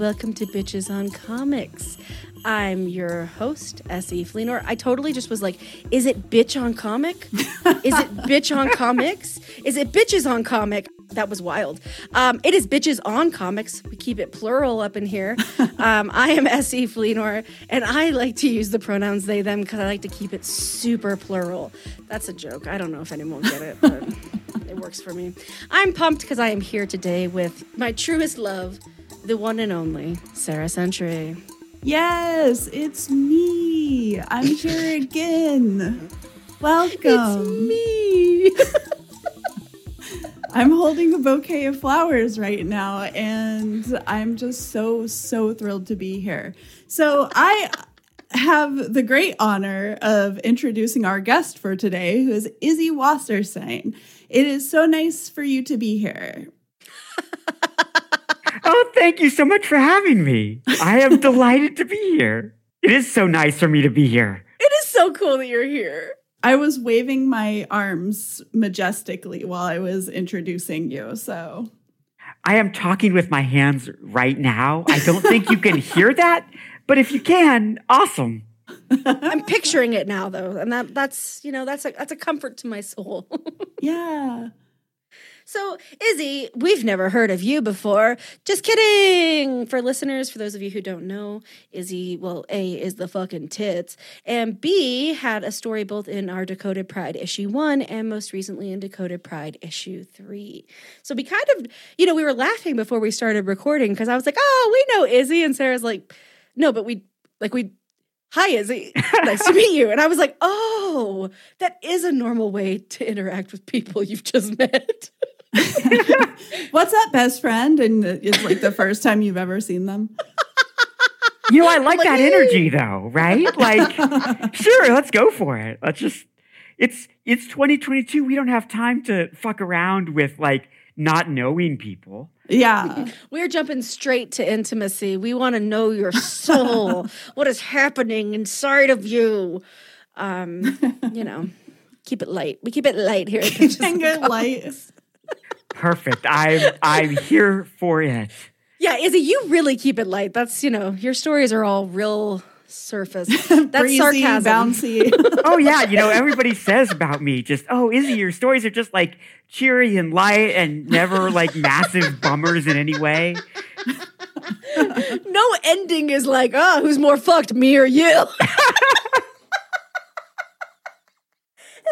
Welcome to Bitches on Comics. I'm your host, S.E. Fleenor. I totally just was like, is it bitch on comic? Is it bitch on comics? Is it bitches on comic? That was wild. Um, it is bitches on comics. We keep it plural up in here. Um, I am S.E. Fleenor, and I like to use the pronouns they, them because I like to keep it super plural. That's a joke. I don't know if anyone will get it, but it works for me. I'm pumped because I am here today with my truest love, the one and only Sarah Century. Yes, it's me. I'm here again. Welcome. me. I'm holding a bouquet of flowers right now, and I'm just so, so thrilled to be here. So, I have the great honor of introducing our guest for today, who is Izzy Wasserstein. It is so nice for you to be here. Oh, thank you so much for having me. I am delighted to be here. It is so nice for me to be here. It is so cool that you're here. I was waving my arms majestically while I was introducing you, so. I am talking with my hands right now. I don't think you can hear that, but if you can, awesome. I'm picturing it now, though, and that that's you know that's a that's a comfort to my soul. Yeah. So, Izzy, we've never heard of you before. Just kidding. For listeners, for those of you who don't know, Izzy, well, A is the fucking tits, and B had a story both in our Decoded Pride issue one and most recently in Decoded Pride issue three. So we kind of, you know, we were laughing before we started recording because I was like, "Oh, we know Izzy," and Sarah's like, "No, but we like we." Hi, Izzy. Nice to meet you. And I was like, oh, that is a normal way to interact with people you've just met. What's up, best friend? And it's like the first time you've ever seen them. You know, I like like, that "Hey." energy though, right? Like, sure, let's go for it. Let's just, it's, it's 2022. We don't have time to fuck around with like not knowing people. Yeah. We're jumping straight to intimacy. We want to know your soul. what is happening inside of you? Um, you know, keep it light. We keep it light here. At Bitches and good light. Perfect. I'm, I'm here for it. Yeah, Izzy, you really keep it light. That's you know, your stories are all real surface. That's Breezy, sarcasm. bouncy. Oh yeah, you know, everybody says about me just, oh, Izzy, your stories are just like cheery and light and never like massive bummers in any way. No ending is like, oh, who's more fucked, me or you?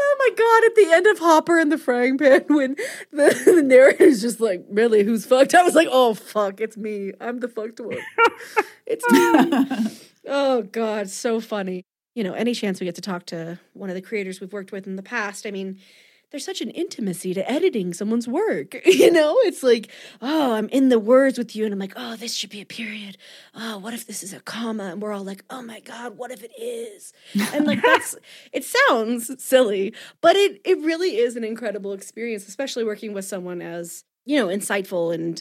Oh my god! At the end of Hopper and the Frying Pan, when the, the narrator's just like, "Really, who's fucked?" I was like, "Oh fuck, it's me. I'm the fucked one. it's me." oh god, so funny. You know, any chance we get to talk to one of the creators we've worked with in the past, I mean, there's such an intimacy to editing someone's work. You know, it's like, oh, I'm in the words with you, and I'm like, oh, this should be a period. Oh, what if this is a comma? And we're all like, oh my God, what if it is? And like that's it sounds silly, but it it really is an incredible experience, especially working with someone as, you know, insightful and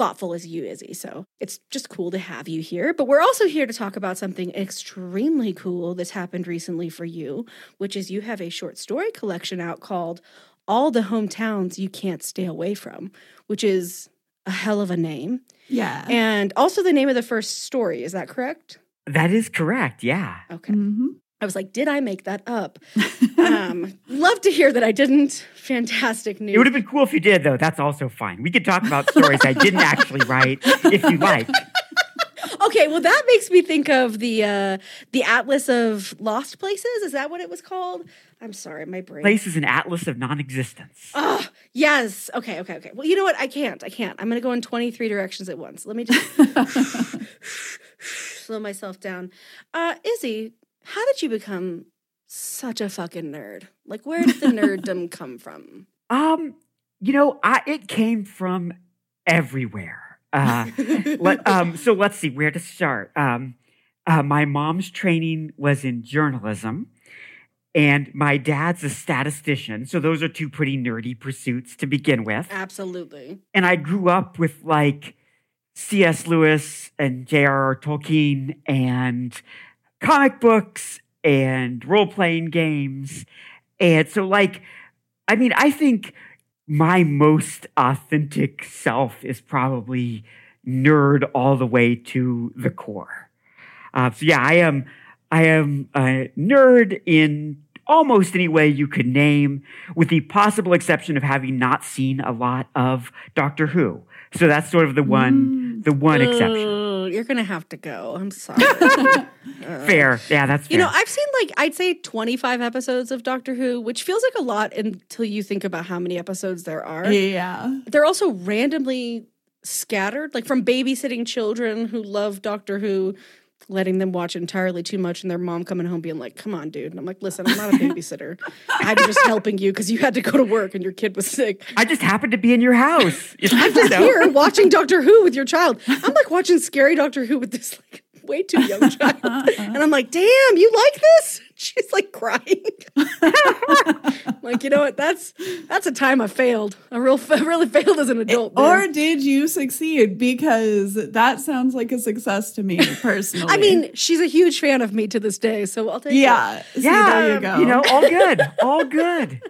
thoughtful as you, Izzy. So it's just cool to have you here. But we're also here to talk about something extremely cool that's happened recently for you, which is you have a short story collection out called All the Hometowns You Can't Stay Away From, which is a hell of a name. yeah. And also the name of the first story. Is that correct? That is correct. Yeah. Okay. hmm I was like, did I make that up? um, love to hear that I didn't. Fantastic news. It would have been cool if you did, though. That's also fine. We could talk about stories I didn't actually write if you like. Okay, well that makes me think of the uh the Atlas of Lost Places. Is that what it was called? I'm sorry, my brain. Place is an atlas of non-existence. Oh, yes. Okay, okay, okay. Well, you know what? I can't. I can't. I'm going to go in 23 directions at once. Let me just slow myself down. Uh Izzy, how did you become such a fucking nerd? Like where did the nerddom come from? Um, you know, I, it came from everywhere. Uh, let, um, so let's see where to start. Um, uh, my mom's training was in journalism, and my dad's a statistician. So those are two pretty nerdy pursuits to begin with. Absolutely. And I grew up with like C.S. Lewis and J.R.R. Tolkien and comic books and role playing games. And so, like, I mean, I think my most authentic self is probably nerd all the way to the core. Uh, so yeah, I am I am a nerd in almost any way you could name, with the possible exception of having not seen a lot of Doctor Who. So that's sort of the one the one exception. Ugh, you're going to have to go. I'm sorry. Fair, yeah, that's fair. You know, I've seen like I'd say 25 episodes of Doctor Who, which feels like a lot until you think about how many episodes there are. Yeah. They're also randomly scattered, like from babysitting children who love Doctor Who, letting them watch entirely too much, and their mom coming home being like, "Come on, dude." And I'm like, "Listen, I'm not a babysitter. I'm just helping you because you had to go to work and your kid was sick." I just happened to be in your house. I'm just here watching Doctor Who with your child. I'm like watching scary Doctor Who with this like way too young child. And I'm like, damn, you like this? She's like crying. like, you know what? That's that's a time I failed. I real I really failed as an eh, adult. Or did you succeed? Because that sounds like a success to me personally. I mean, she's a huge fan of me to this day, so I'll take it. yeah. Yeah, there you go. You know, all good, all good.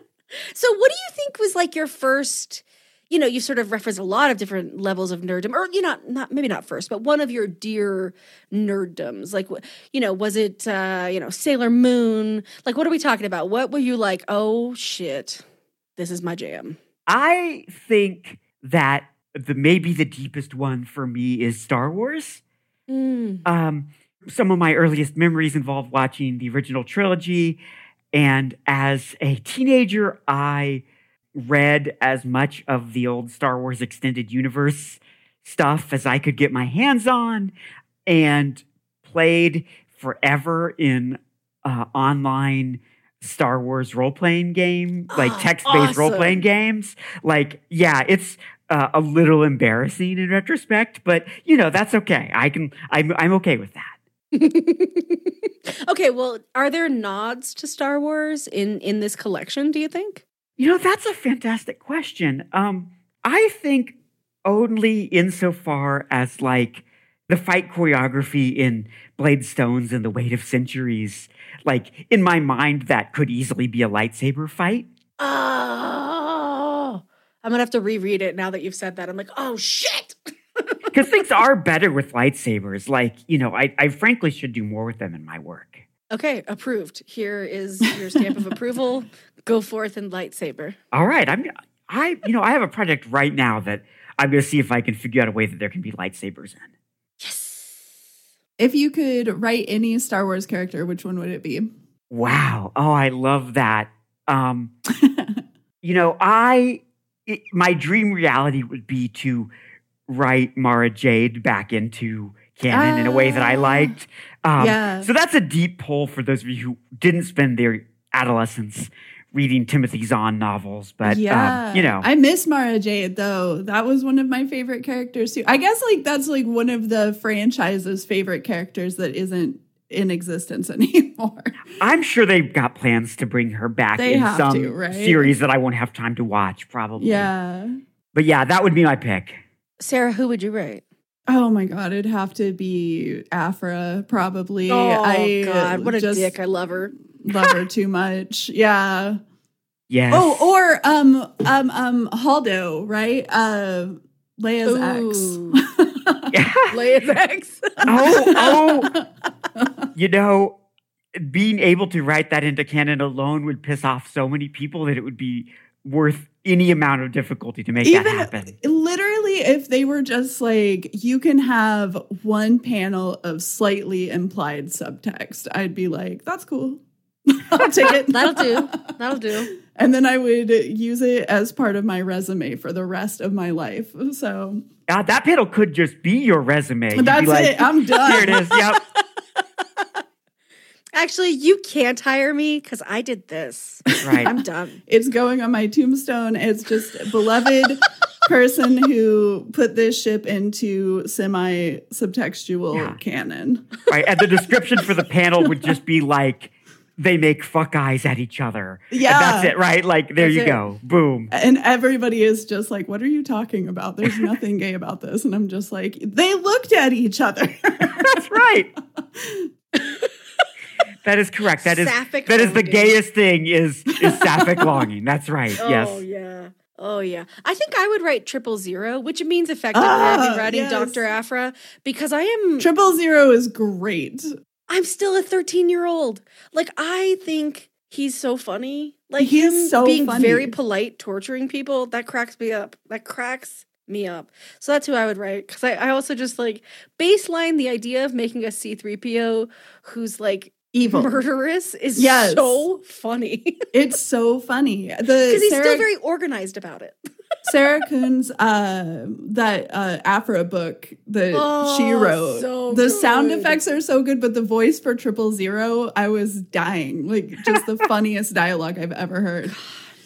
So, what do you think was like your first? You know, you sort of reference a lot of different levels of nerddom, or you know, not maybe not first, but one of your dear nerddoms. Like, you know, was it uh, you know Sailor Moon? Like, what are we talking about? What were you like? Oh shit, this is my jam. I think that the maybe the deepest one for me is Star Wars. Mm. Um, some of my earliest memories involve watching the original trilogy, and as a teenager, I read as much of the old Star Wars extended universe stuff as I could get my hands on, and played forever in uh, online Star Wars role playing game, like text based role playing games. Like, yeah, it's uh, a little embarrassing in retrospect, but you know that's okay. I can, I'm, I'm okay with that. okay, well, are there nods to Star Wars in in this collection? Do you think? You know, that's a fantastic question. Um, I think only insofar as like the fight choreography in Blade Stones and the Weight of Centuries, like in my mind, that could easily be a lightsaber fight. Oh, I'm gonna have to reread it now that you've said that. I'm like, oh shit. Because things are better with lightsabers. Like, you know, I, I frankly should do more with them in my work. Okay, approved. Here is your stamp of approval. Go forth and lightsaber. All right, I'm I you know I have a project right now that I'm going to see if I can figure out a way that there can be lightsabers in. Yes. If you could write any Star Wars character, which one would it be? Wow. Oh, I love that. Um, you know, I it, my dream reality would be to write Mara Jade back into canon in a way that I Ah. liked. Um, Yeah. So that's a deep pull for those of you who didn't spend their adolescence reading Timothy Zahn novels, but um, you know, I miss Mara Jade though. That was one of my favorite characters too. I guess like that's like one of the franchise's favorite characters that isn't in existence anymore. I'm sure they've got plans to bring her back They in have some to, right? series that I won't have time to watch, probably. yeah. But yeah, that would be my pick. Sarah, who would you write? Oh my god, it'd have to be Aphra probably. Oh I God, what a just dick! I love her. love her too much. Yeah. Yes. Oh, or um um um Holdo, right? Uh Leia's Ooh. ex. Yeah. Leia's ex. oh, oh. you know, being able to write that into canon alone would piss off so many people that it would be worth any amount of difficulty to make Even that happen. literally, if they were just like, you can have one panel of slightly implied subtext, I'd be like, that's cool. I'll take it. That'll do. That'll do. And then I would use it as part of my resume for the rest of my life. So Uh, that panel could just be your resume. You'd be that's like, it. I'm done. Here it is. Yep. Actually, you can't hire me because I did this. Right. I'm done. It's going on my tombstone. It's just beloved person who put this ship into semi subtextual Yeah. canon. right. And the description for the panel would just be like, they make fuck eyes at each other. And Yeah. that's it, right? Like, there That's you it. go. Boom. And everybody is just like, What are you talking about? There's nothing gay about this. And I'm just like, They looked at each other. That's right. that is correct. That is Sapphic that is the gayest thing is is sapphic longing. That's right. Yes. Oh yes. yeah. Oh yeah. I think I would write triple zero, which means effectively Ah, I'd be writing yes. Dr. Aphra because I am Triple zero is great. I'm still a 13 year old. Like I think he's so funny. Like He's him so being funny. very polite, torturing people, that cracks me up. That cracks me up. So that's who I would write. Cause I, I also just like baseline the idea of making a C3PO who's like Evil. murderous is Yes. so funny. It's so funny. Because he's Sarah, still very organized about it. Sarah Kuhn's uh, that uh, Aphra book that she Oh, wrote. so the sound effects are so good, but the voice for Triple Zero, I was dying. Like just the funniest dialogue I've ever heard.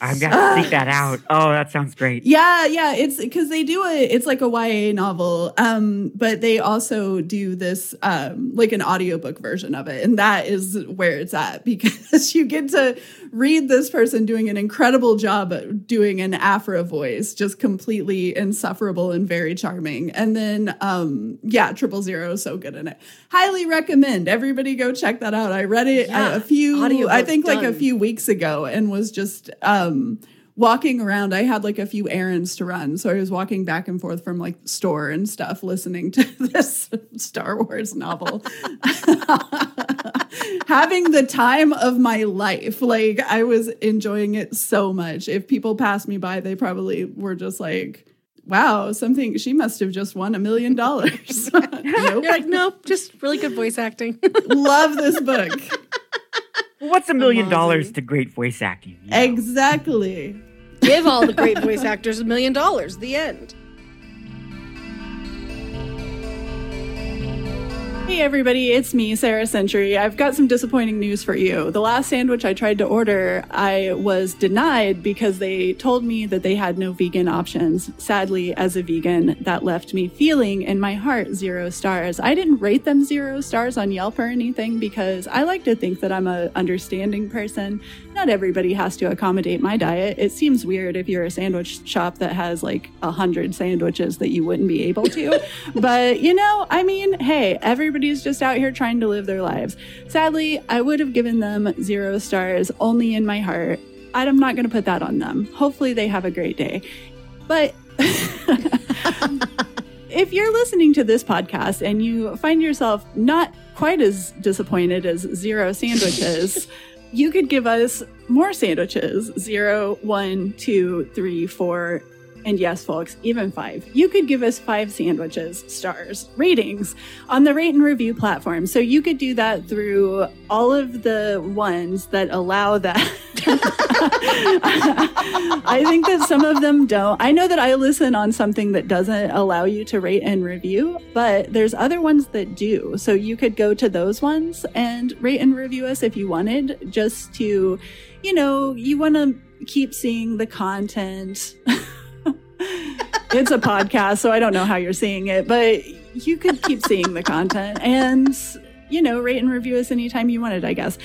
I'm gonna seek that out. Oh, that sounds great. Yeah, yeah, it's because they do a it's like a YA novel, um, but they also do this um like an audiobook version of it, and that is where it's at because you get to read this person doing an incredible job doing an Aphra voice, just completely insufferable and very charming. And then um yeah, Triple Zero is so good in it. Highly recommend. Everybody go check that out. I read it Yeah, a, a few I think like a few weeks ago and was just um Um, walking around i had like a few errands to run. So i was walking back and forth from like the store and stuff listening to this star wars novel. Having the time of my life. Like i was enjoying it so much. If people passed me by they probably were just like wow something she must have just won a million dollars. You're like, nope, just really good voice acting. love this book what's a million Amazing. dollars to great voice acting? you know? exactly Give all the great voice actors a million dollars. The end. Hey everybody, it's me, Sarah Century. I've got some disappointing news for you. The last sandwich I tried to order, I was denied because they told me that they had no vegan options. Sadly, as a vegan, that left me feeling in my heart zero stars. I didn't rate them zero stars on Yelp or anything because I like to think that I'm a understanding person. Not everybody has to accommodate my diet. It seems weird if you're a sandwich shop that has like a hundred sandwiches that you wouldn't be able to. but you know, I mean, hey, everybody's just out here trying to live their lives. Sadly, I would have given them zero stars only in my heart. I'm not going to put that on them. Hopefully, they have a great day. But if you're listening to this podcast and you find yourself not quite as disappointed as zero sandwiches, you could give us more sandwiches. Zero, one, two, three, four, and yes, folks, even five. You could give us five sandwiches, stars, ratings on the rate and review platform. So you could do that through all of the ones that allow that. I think that some of them don't. I know that I listen on something that doesn't allow you to rate and review, but there's other ones that do. So you could go to those ones and rate and review us if you wanted, just to, you know, you want to keep seeing the content. it's a podcast, so I don't know how you're seeing it, but you could keep seeing the content and, you know, rate and review us anytime you wanted, I guess.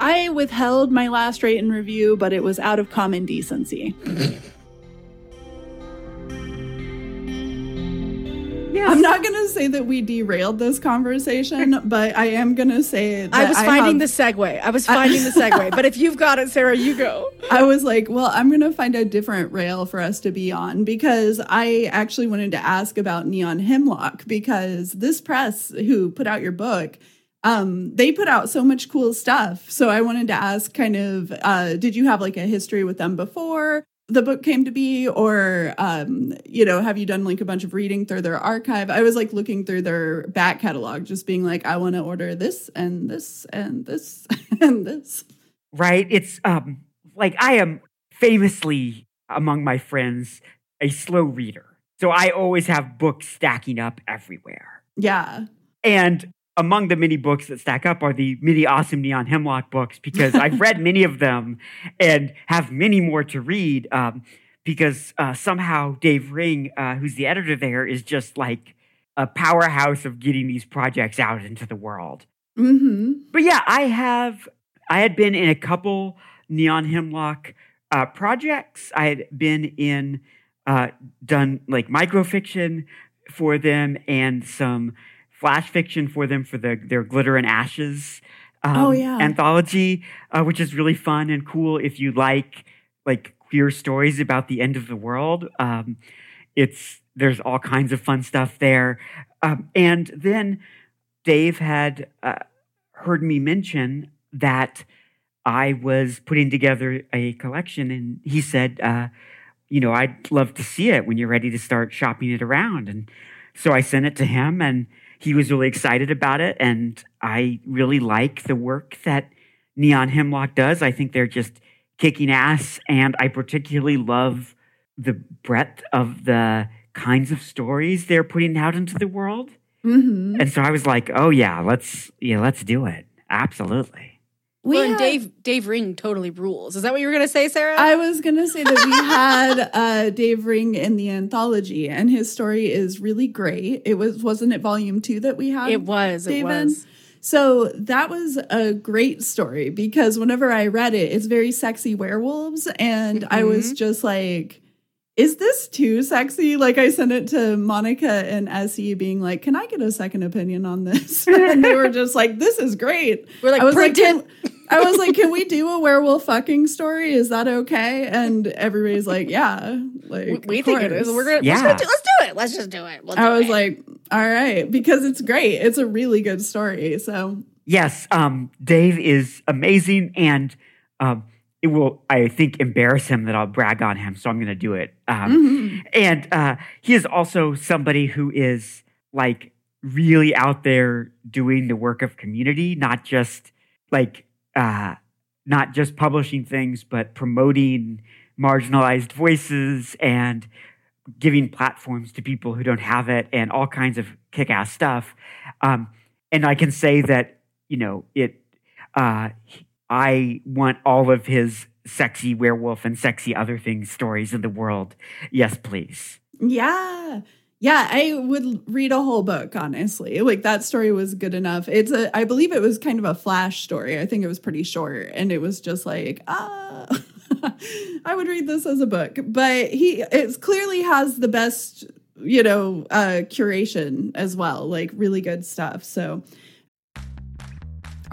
I withheld my last rate and review, but it was out of common decency. I'm not going to say that we derailed this conversation, but I am going to say that I was finding have- the segue. I was finding the segue. But if you've got it, Sarah, you go. I was like, well, I'm going to find a different rail for us to be on because I actually wanted to ask about Neon Hemlock because this press who put out your book um, they put out so much cool stuff. So I wanted to ask kind of, uh, did you have like a history with them before the book came to be? Or, um, you know, have you done like a bunch of reading through their archive? I was like looking through their back catalog, just being like, I want to order this and this and this and this. Right? It's um like I am famously among my friends a slow reader. So I always have books stacking up everywhere. Yeah. And among the many books that stack up are the many awesome Neon Hemlock books because I've read many of them and have many more to read. Um, because uh, somehow Dave Ring, uh, who's the editor there, is just like a powerhouse of getting these projects out into the world. Mm-hmm. But yeah, I have. I had been in a couple Neon Hemlock uh, projects. I had been in uh, done like microfiction for them and some flash fiction for them for the, their Glitter and Ashes um, Oh, yeah. anthology, uh, which is really fun and cool if you like like queer stories about the end of the world. Um, it's there's all kinds of fun stuff there, um, and then Dave had uh, heard me mention that I was putting together a collection, and he said, uh, "You know, I'd love to see it when you're ready to start shopping it around." And so I sent it to him, and he was really excited about it. And I really like the work that Neon Hemlock does. I think they're just kicking ass, and I particularly love the breadth of the kinds of stories they're putting out into the world. Mm-hmm. And so I was like, "Oh yeah, let's yeah, let's do it. Absolutely." We well, and had- Dave Dave Ring totally rules. Is that what you were gonna say, Sarah? I was gonna say that we had uh, Dave Ring in the anthology, and his story is really great. It was wasn't it volume two that we had? it was. It David? was. So that was a great story because whenever I read it, it's very sexy werewolves, and I was Mm-hmm. just like, "Is this too sexy?" Like I sent it to Monica and Essie, being like, "Can I get a second opinion on this?" and they were just like, "This is great." We're like, I was like, can, I was like, "Can we do a werewolf fucking story? Is that okay?" And everybody's like, "Yeah." Like We, we think it is. We're gonna. Yeah. Let's, do, let's do it. Let's just do it. We'll I was it. like, "All right," because it's great. It's a really good story. So Yes, um, Dave is amazing, and um, it will, I think, embarrass him that I'll brag on him. So I'm going to do it. Um, And uh, he is also somebody who is like really out there doing the work of community, not just like uh, not just publishing things, but promoting marginalized voices and giving platforms to people who don't have it, and all kinds of kick-ass stuff. Um, and I can say that you know it. Uh, I want all of his sexy werewolf and sexy other things stories in the world. Yes, please. Yeah. Yeah, I would read a whole book, honestly. Like that story was good enough. It's a I believe it was kind of a flash story. I think it was pretty short and it was just like, ah I would read this as a book. But he it clearly has the best, you know, uh curation as well, like really good stuff. So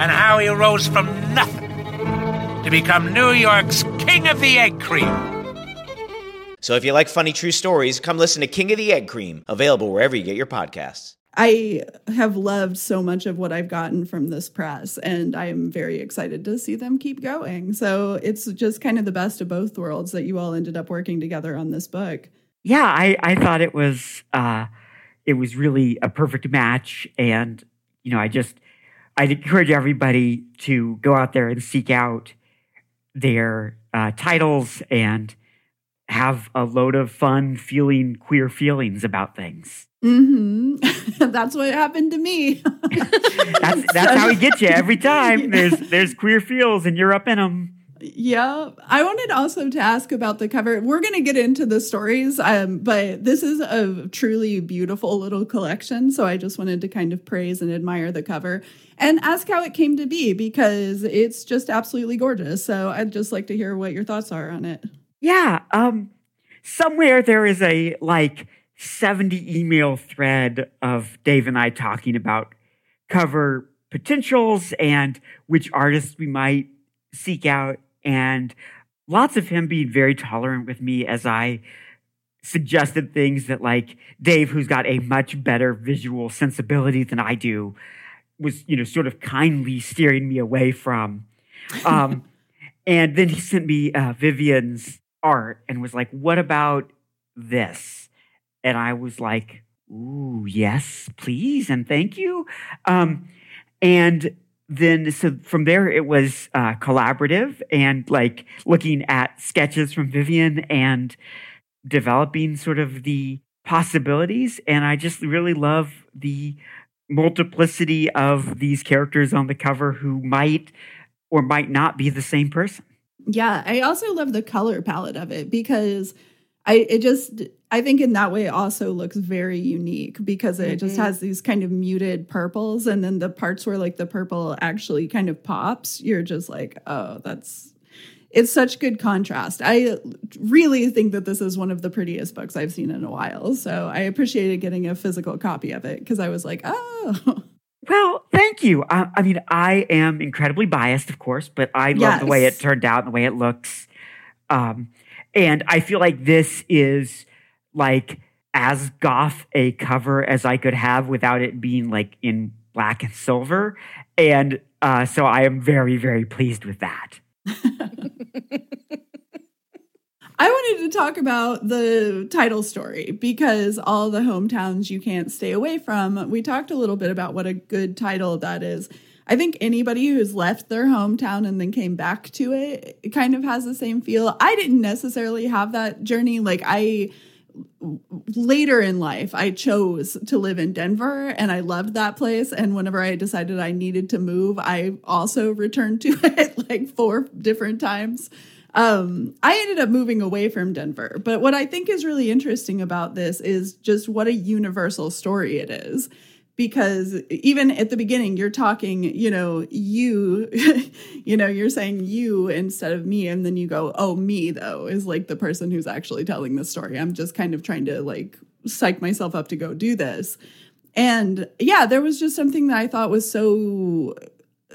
and how he rose from nothing to become New York's King of the Egg Cream. So if you like funny true stories, come listen to King of the Egg Cream, available wherever you get your podcasts. I have loved so much of what I've gotten from this press, and I am very excited to see them keep going. So it's just kind of the best of both worlds that you all ended up working together on this book. Yeah, I, I thought it was uh, it was really a perfect match, and you know, I just I'd encourage everybody to go out there and seek out their uh, titles and have a load of fun, feeling queer feelings about things. hmm That's what happened to me. That's that's how we get you every time. There's there's queer feels, and you're up in them. Yeah, I wanted also to ask about the cover. We're going to get into the stories, um, but this is a truly beautiful little collection. So I just wanted to kind of praise and admire the cover and ask how it came to be because it's just absolutely gorgeous. So I'd just like to hear what your thoughts are on it. Yeah. Um, somewhere there is a like 70 email thread of Dave and I talking about cover potentials and which artists we might seek out. And lots of him being very tolerant with me as I suggested things that, like, Dave, who's got a much better visual sensibility than I do, was, you know, sort of kindly steering me away from. Um, and then he sent me uh, Vivian's art and was like, What about this? And I was like, Ooh, yes, please, and thank you. Um, and then, so from there, it was uh, collaborative and like looking at sketches from Vivian and developing sort of the possibilities. And I just really love the multiplicity of these characters on the cover who might or might not be the same person. Yeah, I also love the color palette of it because I it just I think in that way it also looks very unique because it just Mhm. has these kind of muted purples and then the parts where like the purple actually kind of pops, you're just like, "Oh, that's it's such good contrast. I really think that this is one of the prettiest books I've seen in a while. So I appreciated getting a physical copy of it because I was like, "Oh, Well, thank you. I, I mean, I am incredibly biased, of course, but I love the way it turned out and the way it looks. Um, and I feel like this is like as goth a cover as I could have without it being like in black and silver. And uh, so I am very, very pleased with that. I wanted to talk about the title story because all the hometowns you can't stay away from. We talked a little bit about what a good title that is. I think anybody who's left their hometown and then came back to it, it kind of has the same feel. I didn't necessarily have that journey. Like I later in life, I chose to live in Denver and I loved that place. And whenever I decided I needed to move, I also returned to it like four different times. Um, I ended up moving away from Denver. But what I think is really interesting about this is just what a universal story it is. Because even at the beginning, you're talking, you know, you, you know, you're saying you instead of me. And then you go, oh, me, though, is like the person who's actually telling the story. I'm just kind of trying to like psych myself up to go do this. And yeah, there was just something that I thought was so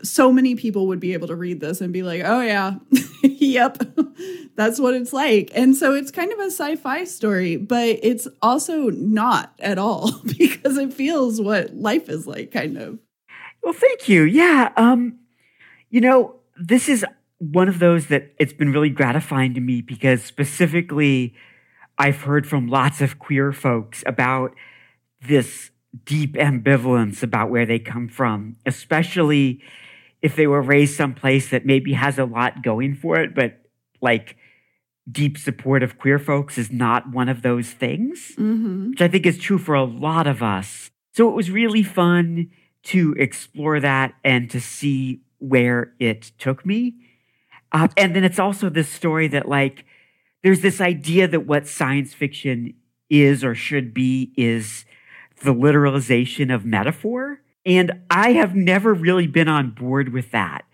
so many people would be able to read this and be like, "Oh yeah, yep, that's what it's like." And so it's kind of a sci-fi story, but it's also not at all because it feels what life is like, kind of. Well, thank you. Yeah. Um, you know, this is one of those that it's been really gratifying to me because specifically I've heard from lots of queer folks about this deep ambivalence about where they come from, especially if they were raised someplace that maybe has a lot going for it, but like deep support of queer folks is not one of those things Mm-hmm. which I think is true for a lot of us. So it was really fun to explore that and to see where it took me. Uh, and then it's also this story that, like, there's this idea that what science fiction is or should be is the literalization of metaphor. And I have never really been on board with that.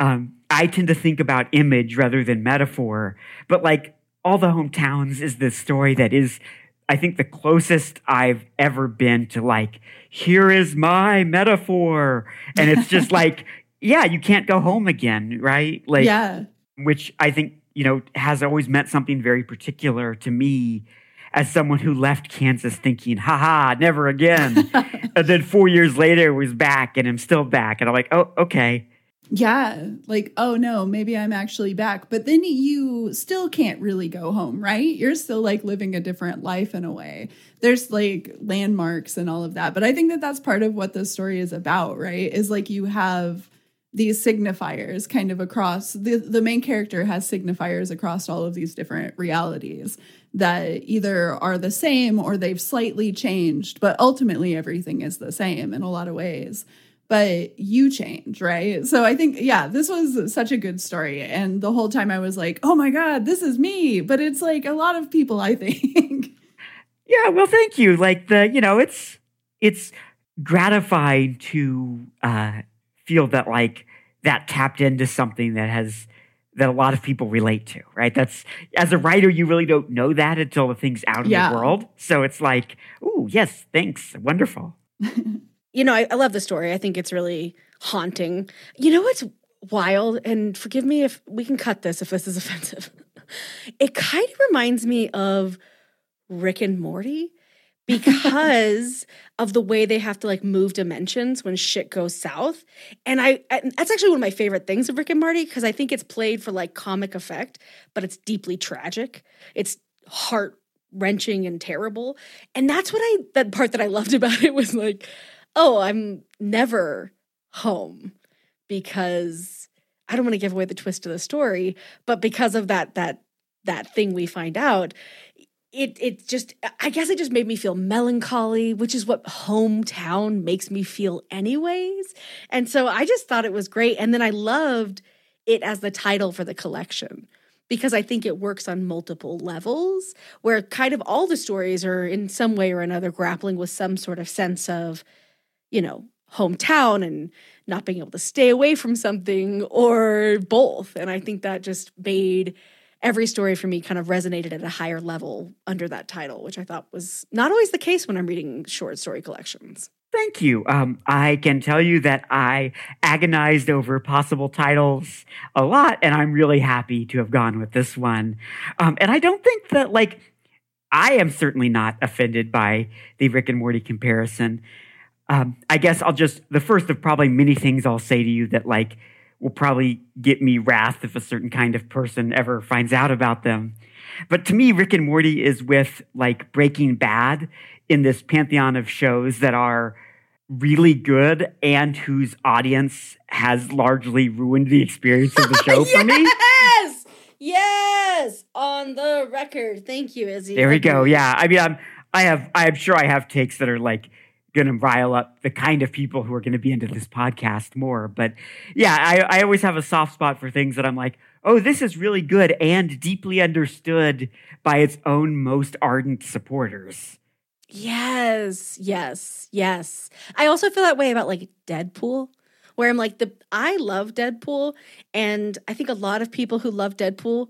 Um, I tend to think about image rather than metaphor, but like all the hometowns is the story that is, I think, the closest I've ever been to like, here is my metaphor. And it's just like, yeah, you can't go home again, right? Like, yeah. which I think, you know, has always meant something very particular to me as someone who left Kansas thinking, haha, never again. and then four years later was back and I'm still back. And I'm like, oh, okay. Yeah, like, oh no, maybe I'm actually back. But then you still can't really go home, right? You're still like living a different life in a way. There's like landmarks and all of that. But I think that that's part of what the story is about, right? Is like you have these signifiers kind of across the, the main character has signifiers across all of these different realities that either are the same or they've slightly changed, but ultimately everything is the same in a lot of ways but you change, right? So I think, yeah, this was such a good story. And the whole time I was like, oh my God, this is me. But it's like a lot of people, I think. yeah, well, thank you. Like the, you know, it's it's gratifying to uh feel that like that tapped into something that has that a lot of people relate to, right? That's as a writer, you really don't know that until the thing's out in Yeah. the world. So it's like, oh yes, thanks, wonderful. you know, I, I love the story. I think it's really haunting. You know what's wild? And forgive me if we can cut this if this is offensive. It kind of reminds me of Rick and Morty because of the way they have to like move dimensions when shit goes south. And I, I that's actually one of my favorite things of Rick and Morty because I think it's played for like comic effect, but it's deeply tragic. It's heart wrenching and terrible. And that's what I that part that I loved about it was like, oh, I'm never home because I don't want to give away the twist of the story, but because of that that that thing we find out, it it just I guess it just made me feel melancholy, which is what hometown makes me feel anyways. And so I just thought it was great and then I loved it as the title for the collection because I think it works on multiple levels where kind of all the stories are in some way or another grappling with some sort of sense of you know, hometown and not being able to stay away from something or both. And I think that just made every story for me kind of resonated at a higher level under that title, which I thought was not always the case when I'm reading short story collections. Thank you. Um, I can tell you that I agonized over possible titles a lot, and I'm really happy to have gone with this one. Um, and I don't think that, like, I am certainly not offended by the Rick and Morty comparison. Um, I guess I'll just, the first of probably many things I'll say to you that, like, will probably get me wrath if a certain kind of person ever finds out about them. But to me, Rick and Morty is with, like, Breaking Bad in this pantheon of shows that are really good and whose audience has largely ruined the experience of the show for me. Yes! Yes! On the record. Thank you, Izzy. There we go. Yeah. I mean, I'm, I have, I'm sure I have takes that are like going to rile up the kind of people who are going to be into this podcast more. But yeah, I, I always have a soft spot for things that I'm like, oh, this is really good and deeply understood by its own most ardent supporters. Yes, yes, yes. I also feel that way about like Deadpool, where I'm like the I love Deadpool, and I think a lot of people who love Deadpool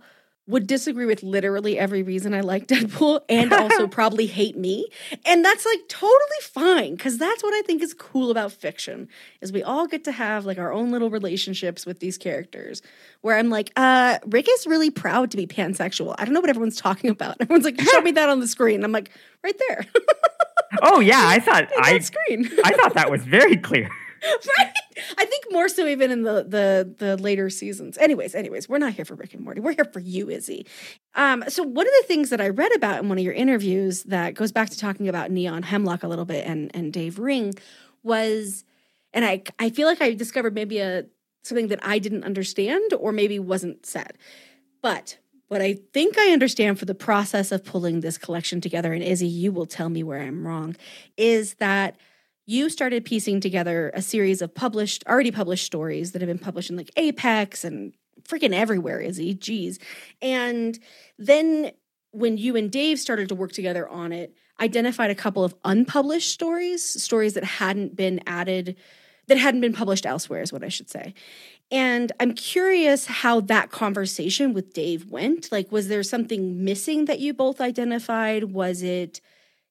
would disagree with literally every reason I like Deadpool and also probably hate me. And that's like totally fine cuz that's what I think is cool about fiction is we all get to have like our own little relationships with these characters where I'm like, uh Rick is really proud to be pansexual. I don't know what everyone's talking about. Everyone's like, show me that on the screen. I'm like, right there. Oh yeah, I thought I screen. I thought that was very clear. right? I think more so even in the the the later seasons. Anyways, anyways, we're not here for Rick and Morty. We're here for you, Izzy. Um, so one of the things that I read about in one of your interviews that goes back to talking about Neon Hemlock a little bit and and Dave Ring was, and I I feel like I discovered maybe a something that I didn't understand or maybe wasn't said. But what I think I understand for the process of pulling this collection together, and Izzy, you will tell me where I'm wrong, is that you started piecing together a series of published, already published stories that have been published in like Apex and freaking everywhere, Izzy. Geez. And then when you and Dave started to work together on it, identified a couple of unpublished stories, stories that hadn't been added, that hadn't been published elsewhere, is what I should say. And I'm curious how that conversation with Dave went. Like, was there something missing that you both identified? Was it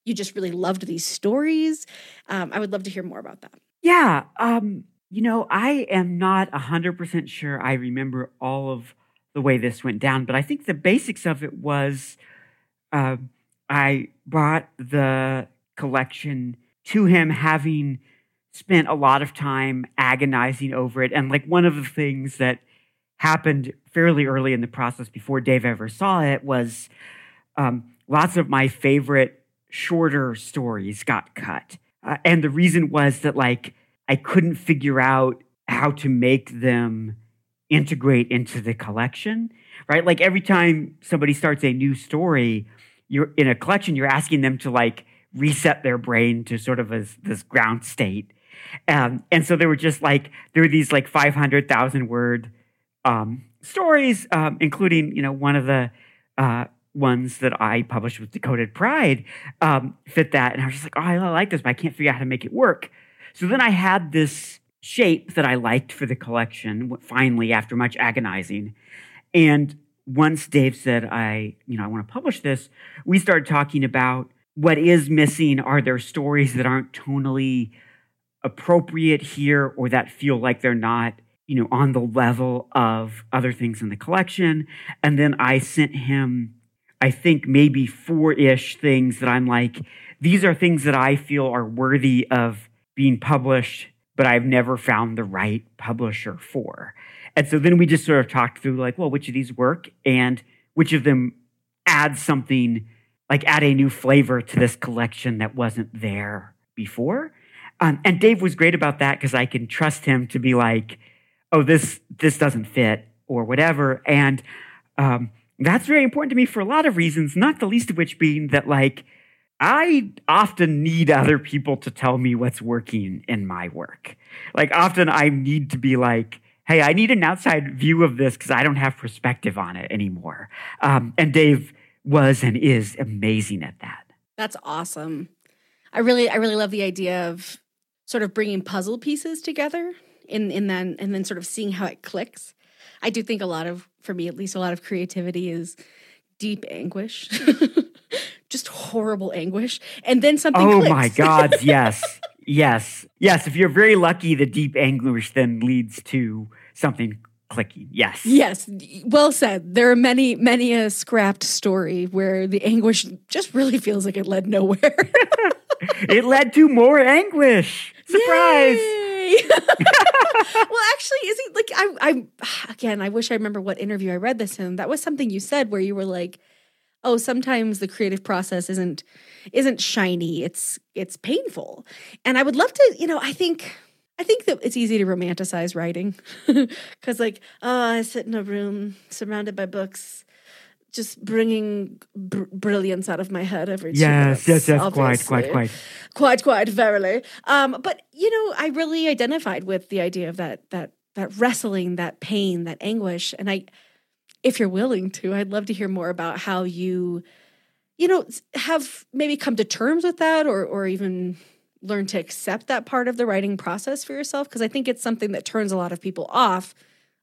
you just really loved these stories? Um, I would love to hear more about that. Yeah. Um, you know, I am not 100% sure I remember all of the way this went down, but I think the basics of it was uh, I brought the collection to him having spent a lot of time agonizing over it. And like one of the things that happened fairly early in the process before Dave ever saw it was um, lots of my favorite shorter stories got cut. Uh, and the reason was that like I couldn't figure out how to make them integrate into the collection, right? Like every time somebody starts a new story, you're in a collection, you're asking them to like reset their brain to sort of a, this ground state. Um, and so there were just like, there were these like 500,000 word um, stories, um, including, you know, one of the uh, ones that I published with Decoded Pride um, fit that. And I was just like, oh, I like this, but I can't figure out how to make it work. So then I had this shape that I liked for the collection, finally, after much agonizing. And once Dave said, I, you know, I want to publish this, we started talking about what is missing. Are there stories that aren't tonally appropriate here or that feel like they're not, you know, on the level of other things in the collection? And then I sent him, I think maybe four ish things that I'm like, these are things that I feel are worthy of being published, but I've never found the right publisher for. And so then we just sort of talked through like, well, which of these work and which of them add something, like add a new flavor to this collection that wasn't there before. Um, and Dave was great about that because I can trust him to be like, oh, this this doesn't fit or whatever. And um, that's very important to me for a lot of reasons, not the least of which being that like I often need other people to tell me what's working in my work. Like, often I need to be like, hey, I need an outside view of this because I don't have perspective on it anymore. Um, and Dave was and is amazing at that. That's awesome. I really, I really love the idea of sort of bringing puzzle pieces together in in then and then sort of seeing how it clicks. I do think a lot of, for me at least, a lot of creativity is deep anguish. just horrible anguish. And then something Oh clicks. my God, yes. yes. Yes. If you're very lucky, the deep anguish then leads to something clicking. Yes. Yes. Well said. There are many, many a scrapped story where the anguish just really feels like it led nowhere. it led to more anguish. Surprise. well, actually, is he like I I again, I wish I remember what interview I read this in. That was something you said where you were like, oh sometimes the creative process isn't isn't shiny it's it's painful and i would love to you know i think i think that it's easy to romanticize writing because like oh i sit in a room surrounded by books just bringing br- brilliance out of my head every two yes, minutes, yes, yes, quite, quite, quite, quite, quite, verily. Um, but you know, I really identified with the idea of that, that, that wrestling, that pain, that anguish, and I, if you're willing to, I'd love to hear more about how you, you know, have maybe come to terms with that or or even learn to accept that part of the writing process for yourself because I think it's something that turns a lot of people off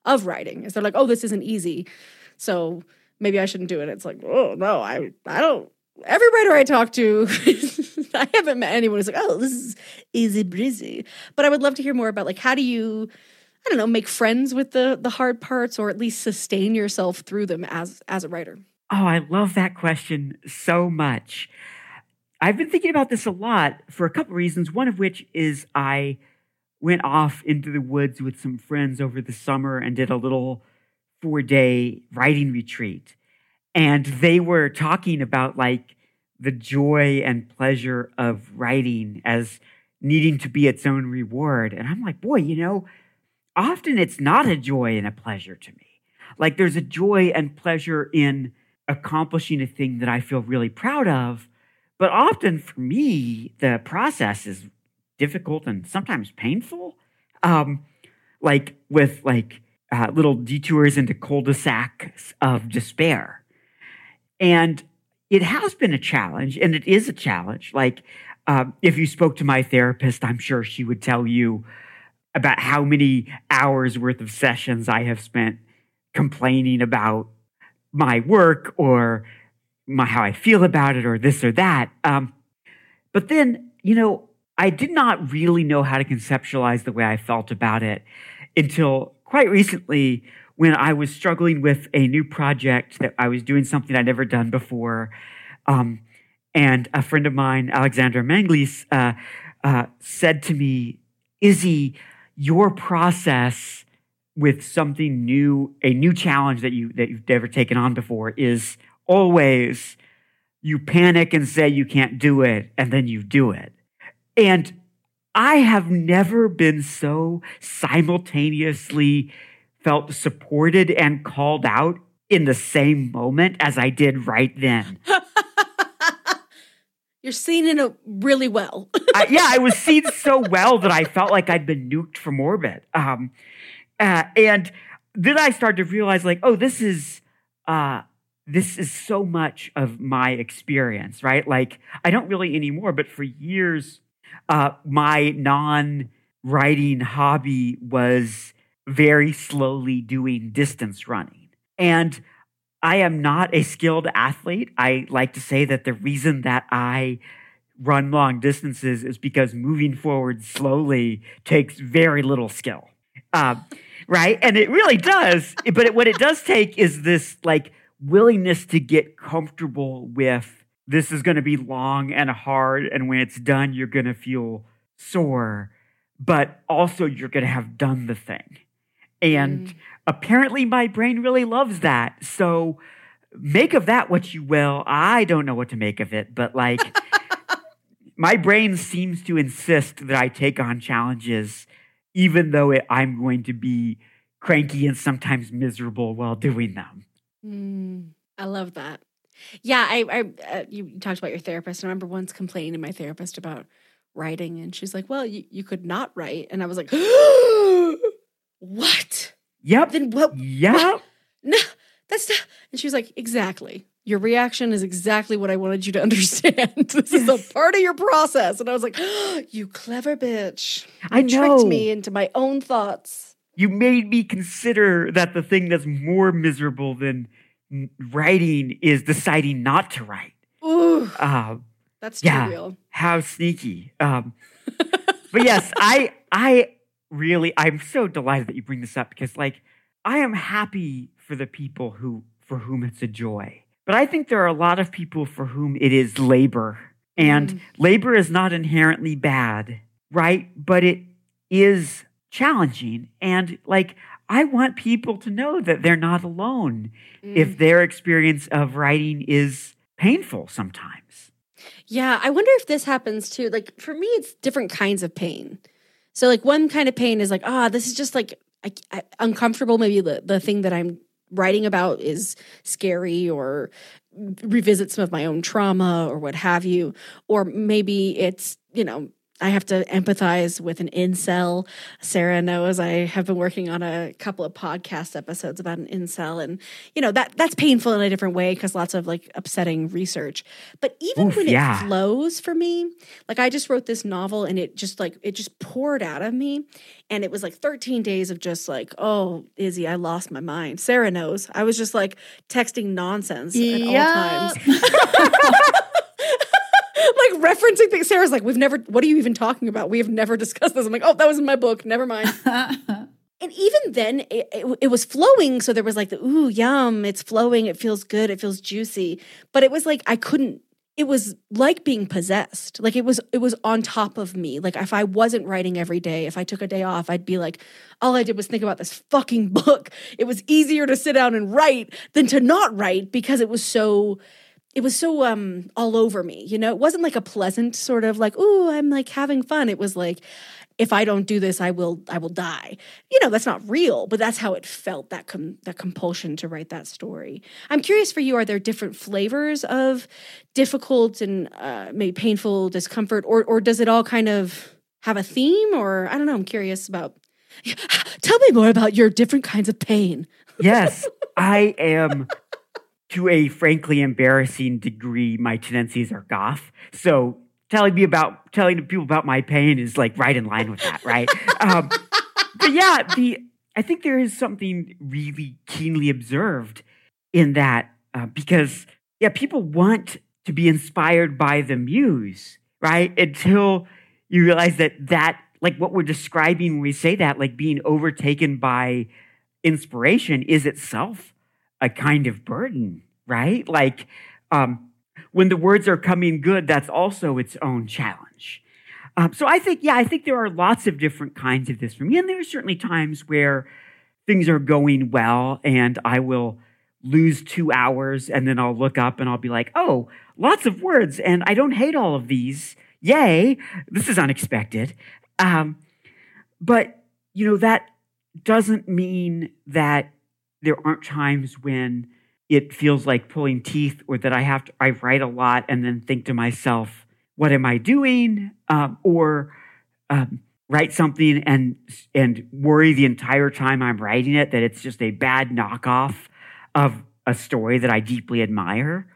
of writing. Is they're like, "Oh, this isn't easy." So, maybe I shouldn't do it. It's like, "Oh, no, I I don't every writer I talk to, I haven't met anyone who's like, oh, this is easy breezy. But I would love to hear more about like how do you I don't know, make friends with the the hard parts or at least sustain yourself through them as as a writer? Oh, I love that question so much. I've been thinking about this a lot for a couple reasons, one of which is I went off into the woods with some friends over the summer and did a little 4-day writing retreat. And they were talking about like the joy and pleasure of writing as needing to be its own reward. And I'm like, boy, you know, often it's not a joy and a pleasure to me. Like there's a joy and pleasure in accomplishing a thing that I feel really proud of. But often for me, the process is difficult and sometimes painful. Um, like with like uh, little detours into cul-de-sacs of despair. And it has been a challenge, and it is a challenge. Like, um, if you spoke to my therapist, I'm sure she would tell you about how many hours worth of sessions I have spent complaining about my work or my how I feel about it or this or that. Um, but then, you know, I did not really know how to conceptualize the way I felt about it until quite recently when I was struggling with a new project that I was doing something I'd never done before. Um, and a friend of mine, Alexandra Manglis, uh, uh, said to me, Izzy, your process with something new, a new challenge that you that you've never taken on before, is always you panic and say you can't do it, and then you do it. And I have never been so simultaneously felt supported and called out in the same moment as I did right then. You're seen in it really well. I, yeah, I was seen so well that I felt like I'd been nuked from orbit. Um, uh, and then I started to realize, like, oh, this is uh, this is so much of my experience, right? Like, I don't really anymore, but for years, uh, my non writing hobby was very slowly doing distance running. And I am not a skilled athlete. I like to say that the reason that I run long distances is because moving forward slowly takes very little skill. Uh, right? And it really does. But it, what it does take is this like willingness to get comfortable with this is going to be long and hard. And when it's done, you're going to feel sore, but also you're going to have done the thing. And mm. apparently, my brain really loves that. So make of that what you will. I don't know what to make of it, but like, my brain seems to insist that I take on challenges, even though it, I'm going to be cranky and sometimes miserable while doing them. Mm, I love that. Yeah, I, I uh, you talked about your therapist. I remember once complaining to my therapist about writing, and she's like, "Well, you, you could not write," and I was like, "What? Yep. Then what? Yep. What? No, that's not." And she was like, "Exactly. Your reaction is exactly what I wanted you to understand. this is a part of your process." And I was like, "You clever bitch! You I know. tricked me into my own thoughts." You made me consider that the thing that's more miserable than writing is deciding not to write. Ooh, uh, that's too yeah, real. How sneaky. Um, but yes, I I really I'm so delighted that you bring this up because like I am happy for the people who for whom it's a joy. But I think there are a lot of people for whom it is labor. And mm. labor is not inherently bad, right? But it is challenging. And like I want people to know that they're not alone mm. if their experience of writing is painful sometimes. Yeah, I wonder if this happens too. Like for me, it's different kinds of pain. So like one kind of pain is like, ah, oh, this is just like I, I, uncomfortable. Maybe the the thing that I'm writing about is scary or revisit some of my own trauma or what have you. Or maybe it's you know I have to empathize with an incel. Sarah knows I have been working on a couple of podcast episodes about an incel, and you know that that's painful in a different way because lots of like upsetting research. But even Oof, when yeah. it flows for me, like I just wrote this novel and it just like it just poured out of me, and it was like 13 days of just like, oh, Izzy, I lost my mind. Sarah knows I was just like texting nonsense yeah. at all times. like referencing things. Sarah's like, we've never, what are you even talking about? We have never discussed this. I'm like, oh, that was in my book. Never mind. and even then, it, it, it, was flowing. So there was like the, ooh, yum, it's flowing. It feels good. It feels juicy. But it was like, I couldn't, it was like being possessed. Like it was, it was on top of me. Like if I wasn't writing every day, if I took a day off, I'd be like, all I did was think about this fucking book. It was easier to sit down and write than to not write because it was so, it was so um all over me you know? It wasn't like a pleasant sort of like oh i'm like having fun. It was like if i don't do this i will i will die. You know that's not real but that's how it felt that com- that compulsion to write that story. I'm curious for you are there different flavors of difficult and uh, maybe painful discomfort or or does it all kind of have a theme or I don't know, I'm curious about Tell me more about your different kinds of pain. Yes, I am to a frankly embarrassing degree my tendencies are goth. So telling me about telling people about my pain is like right in line with that, right? um, but yeah, the I think there is something really keenly observed in that uh, because yeah, people want to be inspired by the muse, right? Until you realize that that like what we're describing when we say that, like being overtaken by inspiration, is itself a kind of burden, right? Like um, when the words are coming good, that's also its own challenge. Um, so I think, yeah, I think there are lots of different kinds of this for me. And there are certainly times where things are going well and I will lose two hours and then I'll look up and I'll be like, oh, lots of words and I don't hate all of these. Yay, this is unexpected. Um, but, you know, that doesn't mean that there aren't times when it feels like pulling teeth or that I have to, I write a lot and then think to myself, what am I doing? Um, or um, write something and, and worry the entire time I'm writing it that it's just a bad knockoff of a story that I deeply admire,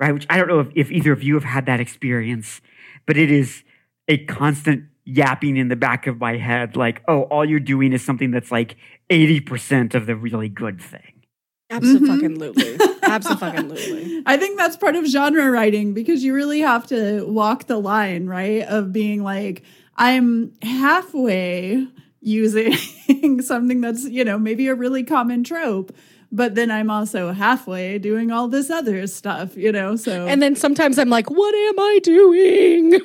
right? Which I don't know if, if either of you have had that experience, but it is a constant yapping in the back of my head like, oh, all you're doing is something that's like 80% of the really good thing. Absolutely. Absolutely. I think that's part of genre writing because you really have to walk the line, right? Of being like, I'm halfway using something that's, you know, maybe a really common trope, but then I'm also halfway doing all this other stuff, you know? So, And then sometimes I'm like, what am I doing?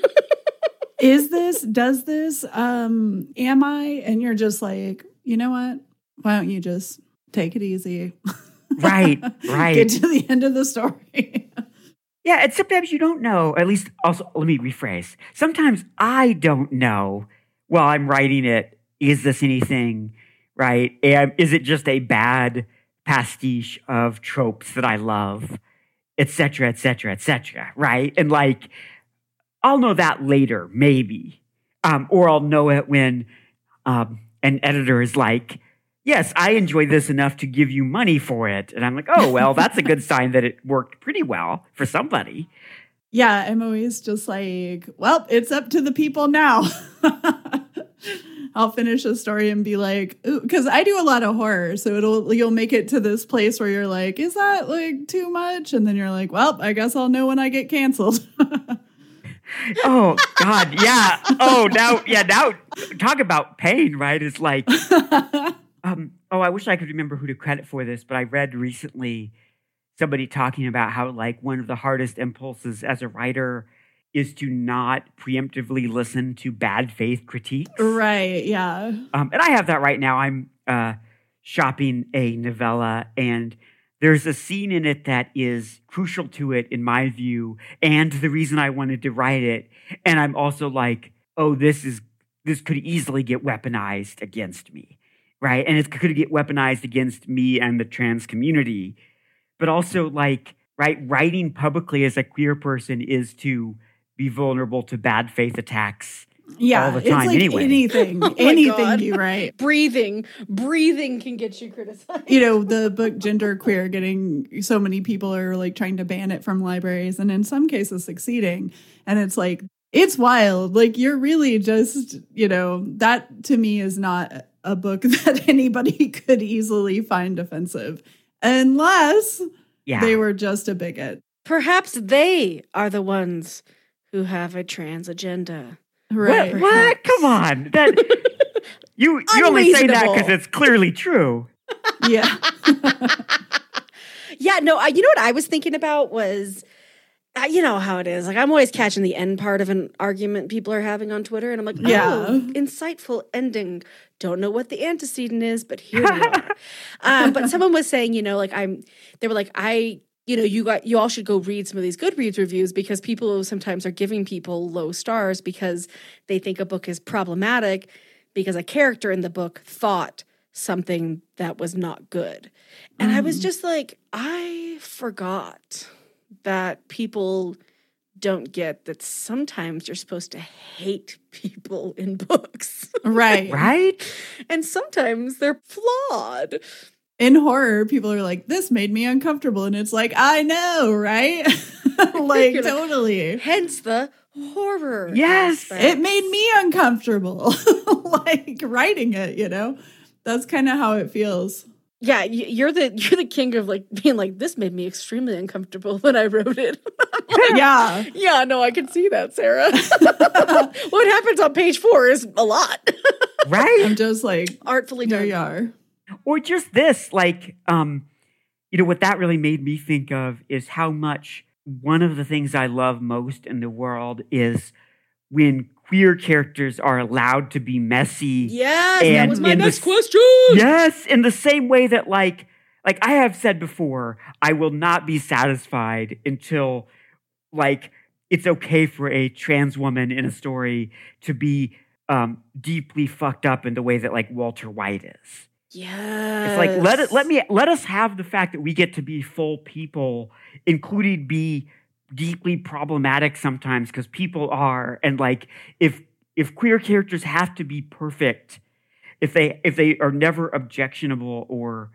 is this, does this, um, am I? And you're just like, you know what? Why don't you just take it easy? Right, right. Get to the end of the story. Yeah, and sometimes you don't know. At least, also, let me rephrase. Sometimes I don't know while I'm writing it, is this anything, right? And is it just a bad pastiche of tropes that I love, et cetera, et cetera, et cetera, right? And like, I'll know that later, maybe. Um, or I'll know it when um, an editor is like, yes, I enjoy this enough to give you money for it. And I'm like, oh, well, that's a good sign that it worked pretty well for somebody. Yeah, I'm always just like, well, it's up to the people now. I'll finish a story and be like, because I do a lot of horror, so it'll you'll make it to this place where you're like, is that like too much? And then you're like, well, I guess I'll know when I get canceled. oh God, yeah. Oh, now, yeah, now talk about pain, right? It's like um, oh, I wish I could remember who to credit for this, but I read recently somebody talking about how like one of the hardest impulses as a writer is to not preemptively listen to bad faith critiques. Right. Yeah. Um, and I have that right now. I'm uh, shopping a novella, and there's a scene in it that is crucial to it, in my view, and the reason I wanted to write it. And I'm also like, oh, this is this could easily get weaponized against me right? And it could get weaponized against me and the trans community. But also, like, right, writing publicly as a queer person is to be vulnerable to bad faith attacks. Yeah, all the time. It's like anyway, anything, Oh anything God. you write. breathing, breathing can get you criticized. You know, the book Gender Queer getting so many people are like trying to ban it from libraries and in some cases succeeding. And it's like, it's wild. Like, you're really just, you know, that to me is not a book that anybody could easily find offensive unless yeah. they were just a bigot. Perhaps they are the ones who have a trans agenda. Right. What? what? Come on. That you you only say that because it's clearly true. Yeah. Yeah, no, I, you know what I was thinking about was, you know how it is. Like I'm always catching the end part of an argument people are having on Twitter, and I'm like, Yeah. oh, insightful ending. Don't know what the antecedent is, but here we are. um, but someone was saying, you know, like I'm. They were like, I. You know, you got you all should go read some of these Goodreads reviews because people sometimes are giving people low stars because they think a book is problematic because a character in the book thought something that was not good. And I was just like, I forgot that people don't get that sometimes you're supposed to hate people in books. Right. Right? and sometimes they're flawed. In horror, people are like, this made me uncomfortable. And it's like, I know, right? like, You're like, totally. Hence the horror. Yes. aspect. It made me uncomfortable, like writing it, you know? That's kind of how it feels. Yeah, you're the you're the king of like being like this made me extremely uncomfortable when I wrote it. yeah. yeah, no, I can see that, Sarah. what happens on page four is a lot. Right? I'm just like, Artfully there done. you are. or just this like um you know what that really made me think of is how much one of the things i love most in the world is when queer characters are allowed to be messy Yes, that And was my in the next question. yes in the same way that like like i have said before i will not be satisfied until like it's okay for a trans woman in a story to be um deeply fucked up in the way that like walter white is Yes. it's like let it let me let us have the fact that we get to be full people, including be deeply problematic sometimes because people are and like if if queer characters have to be perfect, if they if they are never objectionable or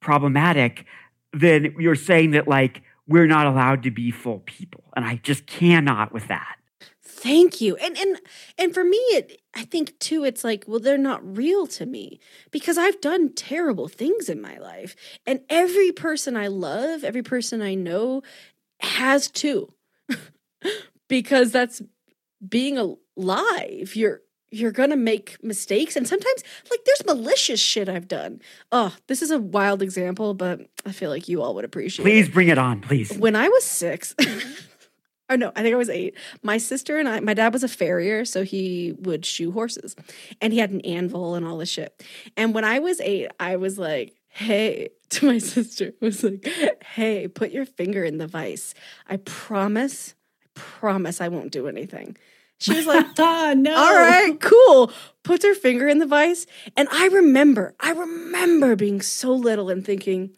problematic, then you're saying that like we're not allowed to be full people, and I just cannot with that. Thank you. And and and for me it I think too it's like well they're not real to me because I've done terrible things in my life and every person I love, every person I know has too. because that's being alive. You're you're going to make mistakes and sometimes like there's malicious shit I've done. Oh, this is a wild example but I feel like you all would appreciate it. Please bring it on, please. When I was six, or oh, no, I think I was eight, my sister and I, my dad was a farrier, so he would shoe horses and he had an anvil and all this shit. And when I was eight, I was like, hey, to my sister, was like, hey, put your finger in the vice. I promise, I promise I won't do anything. She was like, ah, no. all right, cool. Puts her finger in the vice. And I remember, I remember being so little and thinking,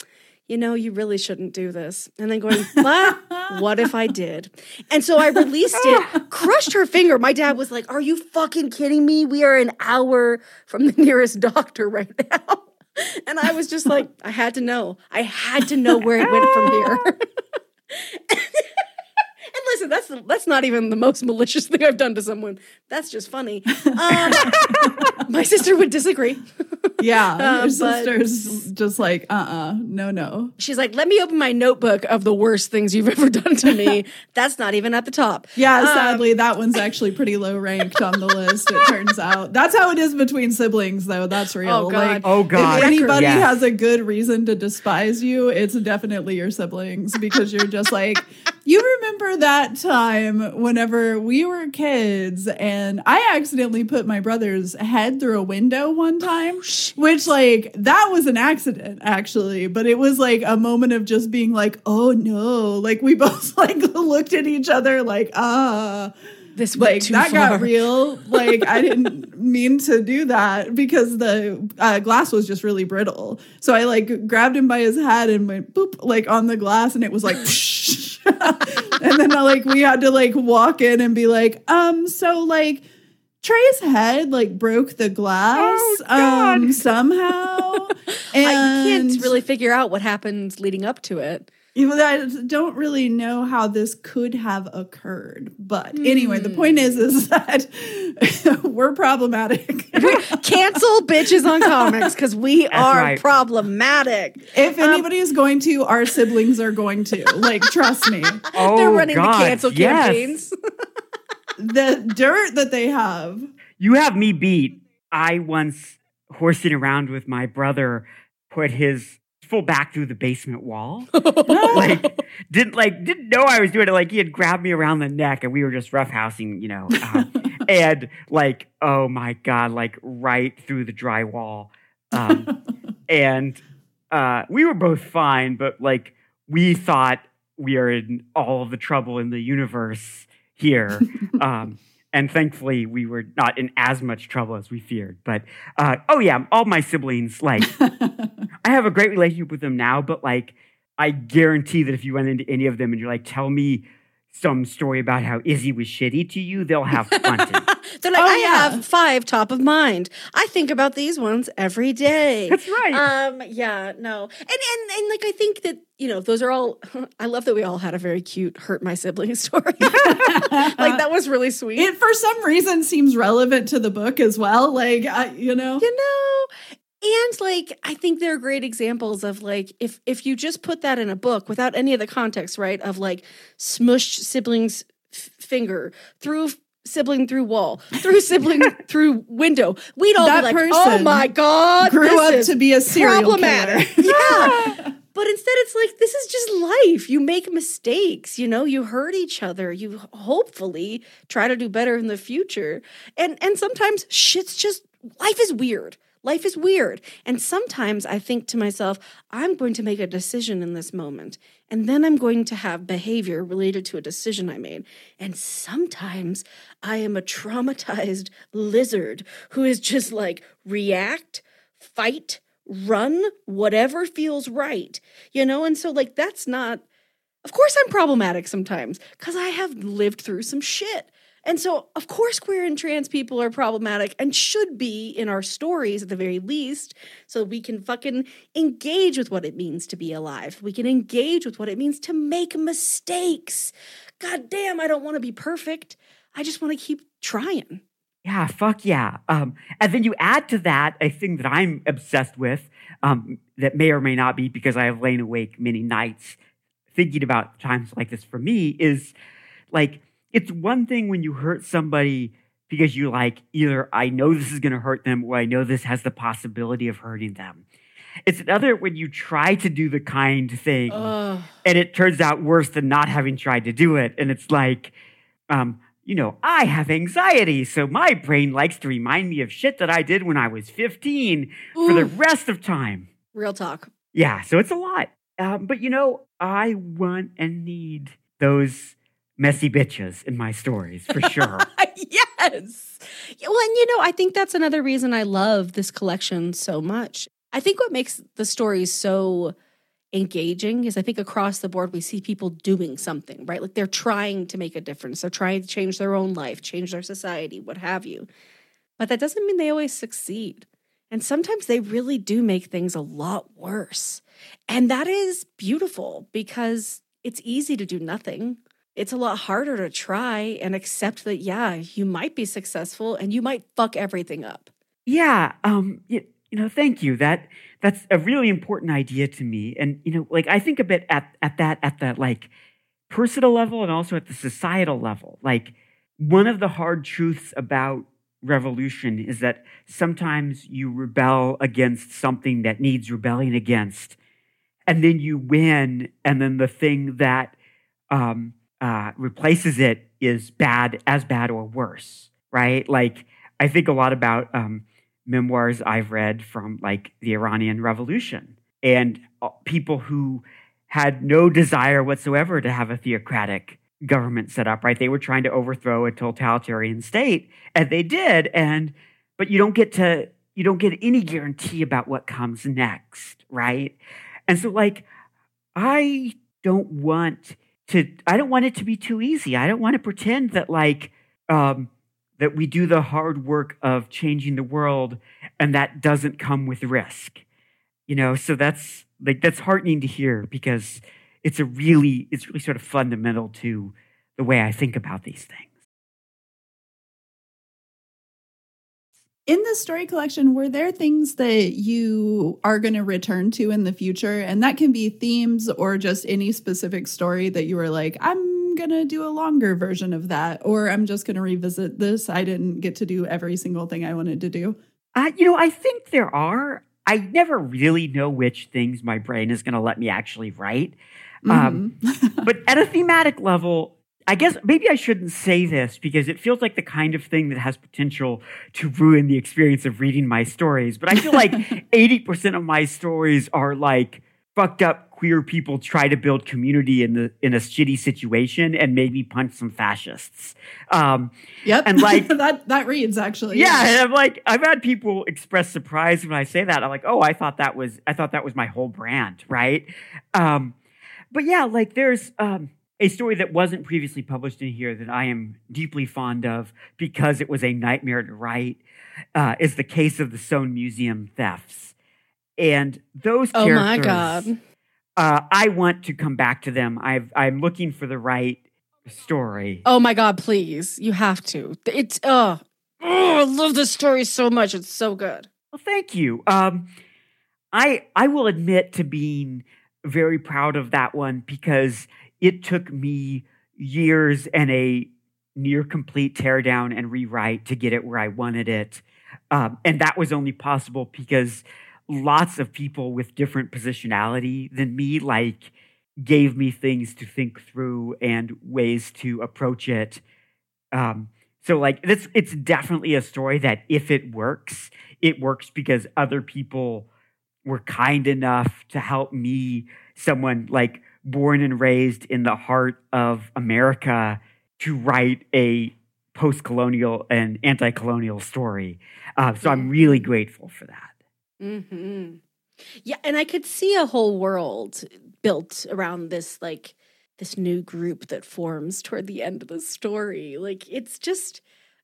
you know, you really shouldn't do this. And then going, but what if I did? And so I released it, crushed her finger. My dad was like, Are you fucking kidding me? We are an hour from the nearest doctor right now. And I was just like, I had to know. I had to know where it went from here. And listen, that's that's not even the most malicious thing I've done to someone. That's just funny. Um, my sister would disagree. Yeah. Uh, Your sister's just like, uh uh no, no. She's like, "Let me open my notebook of the worst things you've ever done to me." that's not even at the top. Yeah, Um, sadly, that one's actually pretty low ranked on the list, it turns out. That's how it is between siblings, though. That's real. Oh, God. Like, Oh God! If anybody Yes. has a good reason to despise you, it's definitely your siblings because you're just like, you remember that time whenever we were kids and I accidentally put my brother's head through a window one time, which, like, that was an accident actually, but it was like a moment of just being like, oh no. Like, we both like looked at each other like, ah this went like too that far. got real like i didn't mean to do that because the uh, glass was just really brittle so i like grabbed him by his head and went boop like on the glass and it was like and then like we had to like walk in and be like um so like Trey's head like broke the glass Oh, um somehow and I can't really figure out what happened leading up to it. Even though I don't really know how this could have occurred. But anyway, the point is hmm. is that we're problematic. Cancel bitches on comics because we are right. problematic. if um, anybody is going to, our siblings are going to. Like, trust me. Oh, They're running God, the cancel yes. campaigns. The dirt that they have. You have me beat. I once horsing around with my brother put his full back through the basement wall. like didn't like didn't know I was doing it. Like he had grabbed me around the neck and we were just roughhousing, you know. um, and like, oh my god, like right through the drywall. Um, and uh, we were both fine, but like we thought we are in all of the trouble in the universe here. Um, and thankfully, we were not in as much trouble as we feared. But uh, oh yeah, all my siblings, like I have a great relationship with them now. But like, I guarantee that if you went into any of them and you're like, tell me some story about how Izzy was shitty to you, they'll have plenty. They're like, Oh, I yeah. have five top of mind. I think about these ones every day. That's right. Um, yeah, no. And and and like I think that, you know, those are all I love that we all had a very cute hurt my sibling story. like that was really sweet. It for some reason seems relevant to the book as well. Like, I, you know, you know and like i think they're great examples of like if if you just put that in a book without any of the context right of like smushed siblings f- finger through sibling through wall through sibling through window. We'd all That be like oh my god grew up to be a serial killer. yeah. But instead it's like this is just life. You make mistakes you know you hurt each other you hopefully try to do better in the future. And and sometimes shit's just life is weird life is weird. And sometimes i think to myself i'm going to make a decision in this moment and then i'm going to have behavior related to a decision i made. And sometimes i am a traumatized lizard who is just like react fight run whatever feels right you know? And so like that's not of course i'm problematic sometimes because i have lived through some shit and so of course queer and trans people are problematic and should be in our stories at the very least so we can fucking engage with what it means to be alive. We can engage with what it means to make mistakes. God damn i don't want to be perfect. I just want to keep trying. Yeah, fuck yeah. Um, and then you add to that a thing that I'm obsessed with um, that may or may not be because I have lain awake many nights thinking about times like this for me is like, it's one thing when you hurt somebody because you like either I know this is going to hurt them or I know this has the possibility of hurting them. It's another when you try to do the kind thing Ugh. and it turns out worse than not having tried to do it. And it's like, um, you know, I have anxiety, so my brain likes to remind me of shit that I did when I was 15 for the rest of time. real talk Yeah, so it's a lot. Um, but you know, I want and need those messy bitches in my stories for sure. yes. Well, and you know, I think that's another reason I love this collection so much. I think what makes the stories so engaging is I think across the board we see people doing something, right? Like they're trying to make a difference. They're trying to change their own life, change their society, what have you. But that doesn't mean they always succeed. And sometimes they really do make things a lot worse. And that is beautiful because it's easy to do nothing. It's a lot harder to try and accept that, yeah, you might be successful and you might fuck everything up. Yeah, um, you, you know, thank you. That that's a really important idea to me. And you know, like I think a bit at at that at that like personal level and also at the societal level. Like one of the hard truths about revolution is that sometimes you rebel against something that needs rebelling against, and then you win, and then the thing that um, uh, replaces it is bad, as bad or worse, right? Like I think a lot about um, memoirs I've read from like the Iranian Revolution and uh, people who had no desire whatsoever to have a theocratic government set up, right? They were trying to overthrow a totalitarian state, and they did. And but you don't get to you don't get any guarantee about what comes next, right? And so like I don't want to I don't want it to be too easy. I don't want to pretend that like um that we do the hard work of changing the world and that doesn't come with risk. You know, so that's like that's heartening to hear because it's a really it's really sort of fundamental to the way I think about these things. In the story collection, were there things that you are going to return to in the future? And that can be themes or just any specific story that you were like, I'm going to do a longer version of that, or I'm just going to revisit this. I didn't get to do every single thing I wanted to do. Uh, you know, I think there are. I never really know which things my brain is going to let me actually write. Um, but at a thematic level, I guess maybe I shouldn't say this because it feels like the kind of thing that has potential to ruin the experience of reading my stories. But I feel like 80% of my stories are like fucked up queer people try to build community in the in a shitty situation and maybe punch some fascists. Um, Yep. And like that that reads actually. yeah, and I'm like, I've had people express surprise when I say that. I'm like, oh, I thought that was, I thought that was my whole brand, right? Um, but yeah, like there's, um, a story that wasn't previously published in here that I am deeply fond of because it was a nightmare to write uh, is the case of the Soane Museum thefts. And those Oh characters, my God. Uh, I want to come back to them. I've, I'm looking for the right story. Oh my god, please. You have to. It's oh, oh I love this story so much. It's so good. Well, thank you. Um, I I will admit to being very proud of that one because it took me years and a near complete teardown and rewrite to get it where I wanted it, um, and that was only possible because lots of people with different positionality than me like gave me things to think through and ways to approach it. Um, so like this, it's definitely a story that if it works, it works because other people were kind enough to help me, someone like born and raised in the heart of America, to write a post-colonial and anti-colonial story. Uh, so I'm really grateful for that. Mm-hmm. Yeah, and I could see a whole world built around this like this new group that forms toward the end of the story. Like it's just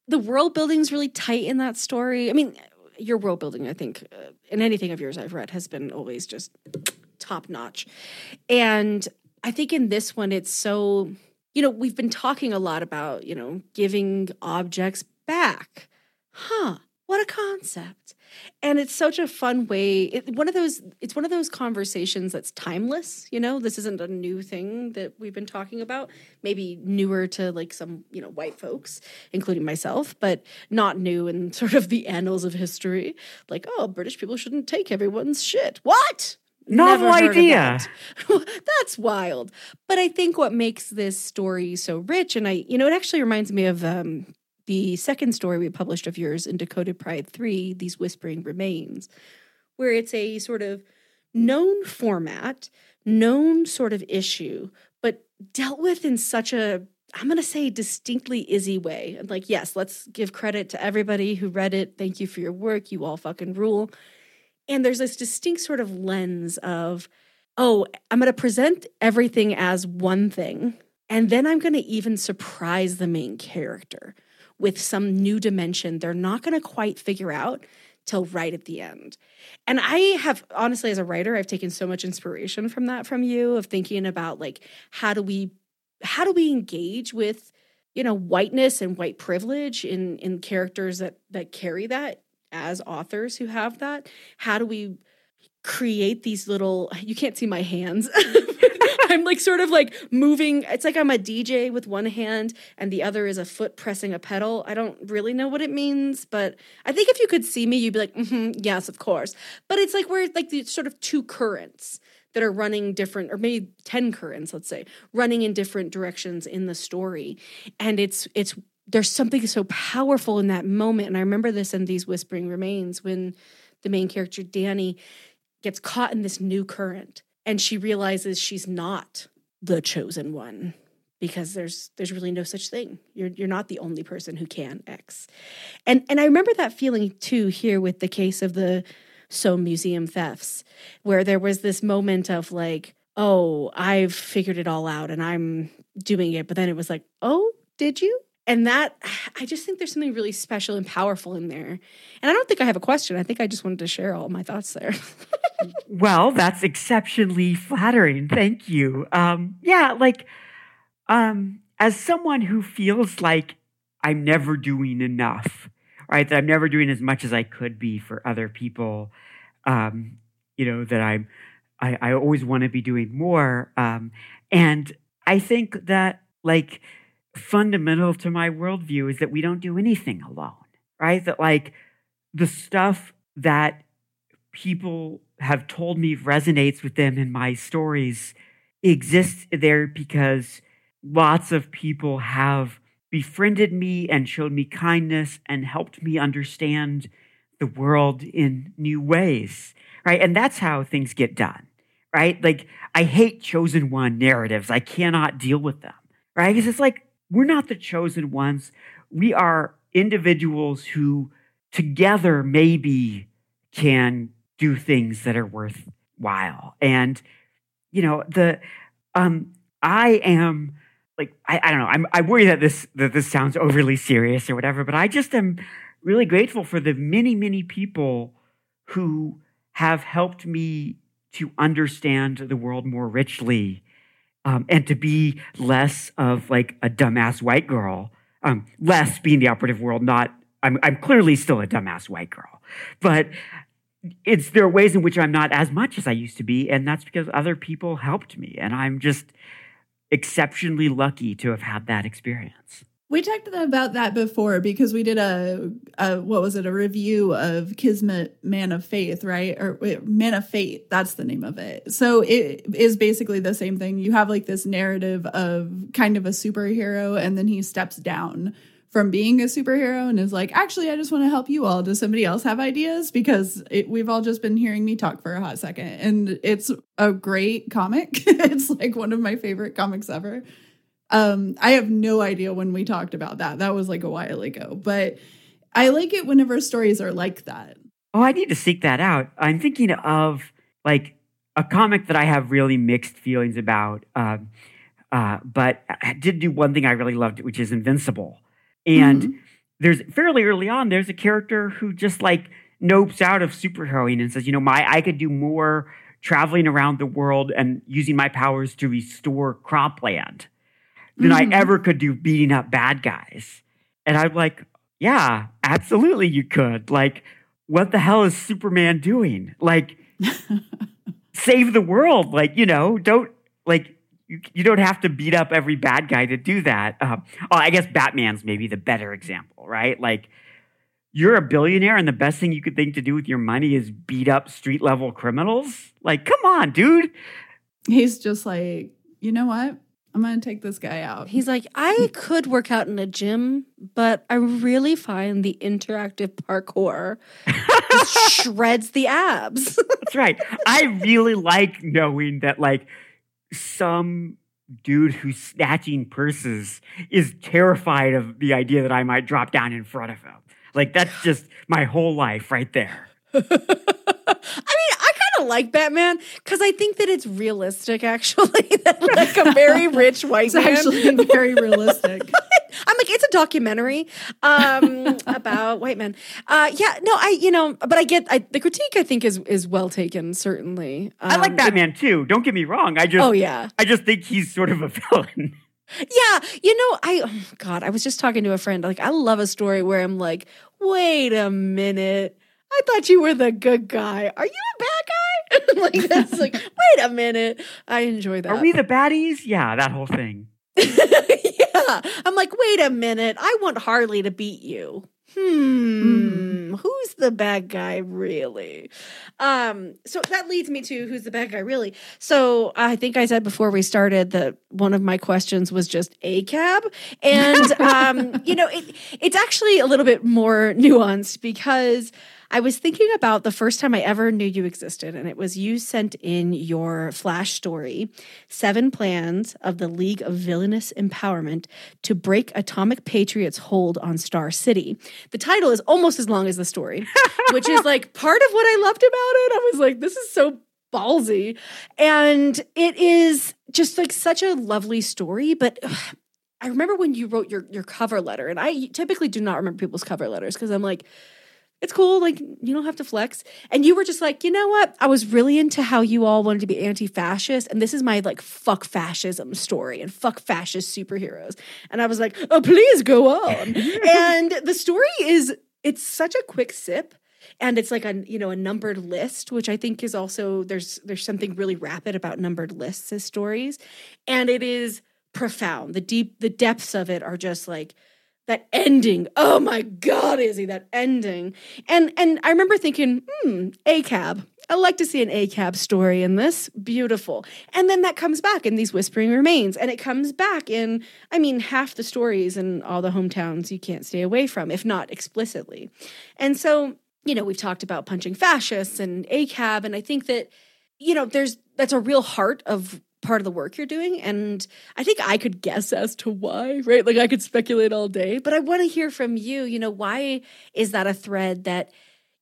the world building's really tight in that story. I mean, your world building, I think, uh, in anything of yours I've read, has been always just top notch. And I think in this one, it's so, you know, we've been talking a lot about, you know, giving objects back. Huh, what a concept. And it's such a fun way. It, one of those, it's one of those conversations that's timeless. You know, this isn't a new thing that we've been talking about. Maybe newer to like some, you know, white folks, including myself, but not new in sort of the annals of history. Like, oh, British people shouldn't take everyone's shit. What? Novel Never heard of idea. that. That's wild. But I think what makes this story so rich, and I, you know, it actually reminds me of um, the second story we published of yours in Decoded Pride 3, These Whispering Remains, where it's a sort of known format, known sort of issue, but dealt with in such a I'm going to say distinctly Izzy way. And like, yes, let's give credit to everybody who read it. Thank you for your work. You all fucking rule. And there's this distinct sort of lens of, oh, I'm going to present everything as one thing. And then I'm going to even surprise the main character with some new dimension they're not going to quite figure out till right at the end. And I have honestly as a writer I've taken so much inspiration from that from you of thinking about like how do we how do we engage with you know whiteness and white privilege in in characters that that carry that as authors who have that how do we create these little you can't see my hands. I'm like sort of like moving it's like i'm a dj with one hand and the other is a foot pressing a pedal. I don't really know what it means but i think if you could see me you'd be like mm-hmm, yes of course. But it's like we're like the sort of two currents that are running different or maybe 10 currents let's say running in different directions in the story. And it's it's there's something so powerful in that moment. And i remember this in these whispering remains when the main character danny gets caught in this new current and she realizes she's not the chosen one because there's there's really no such thing. You're you're not the only person who can x. And and i remember that feeling too here with the case of the Soane museum thefts where there was this moment of like oh i've figured it all out and i'm doing it. But then it was like oh did you and that i just think there's something really special and powerful in there and i don't think i have a question i think i just wanted to share all my thoughts there well, that's exceptionally flattering. Thank you. Um, yeah, like um, as someone who feels like I'm never doing enough, right? That I'm never doing as much as I could be for other people. Um, you know that I'm. I, I always want to be doing more, um, and I think that like fundamental to my worldview is that we don't do anything alone, right? That like the stuff that people have told me resonates with them in my stories exists there because lots of people have befriended me and showed me kindness and helped me understand the world in new ways, right? And that's how things get done, right? Like, I hate chosen one narratives. I cannot deal with them, right? Because it's like, we're not the chosen ones. We are individuals who together maybe can do things that are worthwhile. And, you know, the, um, I am like I, I don't know. I'm I worry that this that this sounds overly serious or whatever, but I just am really grateful for the many many people who have helped me to understand the world more richly um, and to be less of like a dumbass white girl. Um, less being the operative world, not I'm I'm clearly still a dumbass white girl, but it's there are ways in which I'm not as much as I used to be, and that's because other people helped me, and I'm just exceptionally lucky to have had that experience. We talked to them about that before because we did a, a what was it a review of Kismet Man of Faith, right? Or wait, Man of Fate, that's the name of it. So it is basically the same thing. You have like this narrative of kind of a superhero and then he steps down from being a superhero and is like, actually, I just want to help you all. Does somebody else have ideas? Because it, we've all just been hearing me talk for a hot second. And it's a great comic. it's like one of my favorite comics ever. Um, I have no idea when we talked about that. That was like a while ago. But I like it whenever stories are like that. Oh, I need to seek that out. I'm thinking of like a comic that I have really mixed feelings about. Um, uh, but I did do one thing I really loved, which is Invincible. And mm-hmm. there's fairly early on, there's a character who just like nopes out of superheroing and says, you know, my I could do more traveling around the world and using my powers to restore cropland than mm-hmm. I ever could do beating up bad guys. And I'm like, yeah, absolutely you could. Like, what the hell is Superman doing? Like, save the world. Like, you know, don't like you, you don't have to beat up every bad guy to do that. Uh, oh, I guess Batman's maybe the better example, right? Like, you're a billionaire, and the best thing you could think to do with your money is beat up street level criminals. Like, come on, dude. He's just like, you know what? I'm going to take this guy out. He's like, I could work out in a gym, but I really find the interactive parkour shreds the abs. That's right. I really like knowing that, like, some dude who's snatching purses is terrified of the idea that I might drop down in front of him. Like that's just my whole life right there. I mean, I kind of like Batman because I think that it's realistic, actually. that like a very rich white it's man. actually very realistic. I'm like, it's a documentary um, about white men. Uh, yeah, no, I, you know, but I get I, the critique. I think is is well taken. Certainly, um, I like Batman it, too. Don't get me wrong. I just, oh yeah, I just think he's sort of a villain. Yeah, you know, I oh God, I was just talking to a friend. Like, I love a story where I'm like, wait a minute. I thought you were the good guy. Are you a bad guy? like that's like, wait a minute. I enjoy that. Are we the baddies? Yeah, that whole thing. yeah. I'm like, wait a minute. I want Harley to beat you. Hmm. Mm. Who's the bad guy really? Um, so that leads me to who's the bad guy really. So I think I said before we started that one of my questions was just ACAB. And um, you know, it it's actually a little bit more nuanced because I was thinking about the first time I ever knew you existed, and it was you sent in your flash story Seven Plans of the League of Villainous Empowerment to Break Atomic Patriots' Hold on Star City. The title is almost as long as the story, which is like part of what I loved about it. I was like, this is so ballsy. And it is just like such a lovely story, but. Ugh, I remember when you wrote your your cover letter, and I typically do not remember people's cover letters because I'm like, it's cool. Like, you don't have to flex. And you were just like, you know what? I was really into how you all wanted to be anti fascist. And this is my like fuck fascism story and fuck fascist superheroes. And I was like, oh, please go on. and the story is, it's such a quick sip and it's like a you know a numbered list which i think is also there's there's something really rapid about numbered lists as stories and it is profound the deep the depths of it are just like that ending. Oh my God, Izzy, that ending. And and I remember thinking, hmm, ACAB. I like to see an ACAB story in this. Beautiful. And then that comes back in these Whispering Remains. And it comes back in, I mean, half the stories in all the hometowns you can't stay away from, if not explicitly. And so, you know, we've talked about punching fascists and ACAB. And I think that, you know, there's that's a real heart of part of the work you're doing. And I think I could guess as to why, right? Like I could speculate all day, but I want to hear from you. You know, why is that a thread that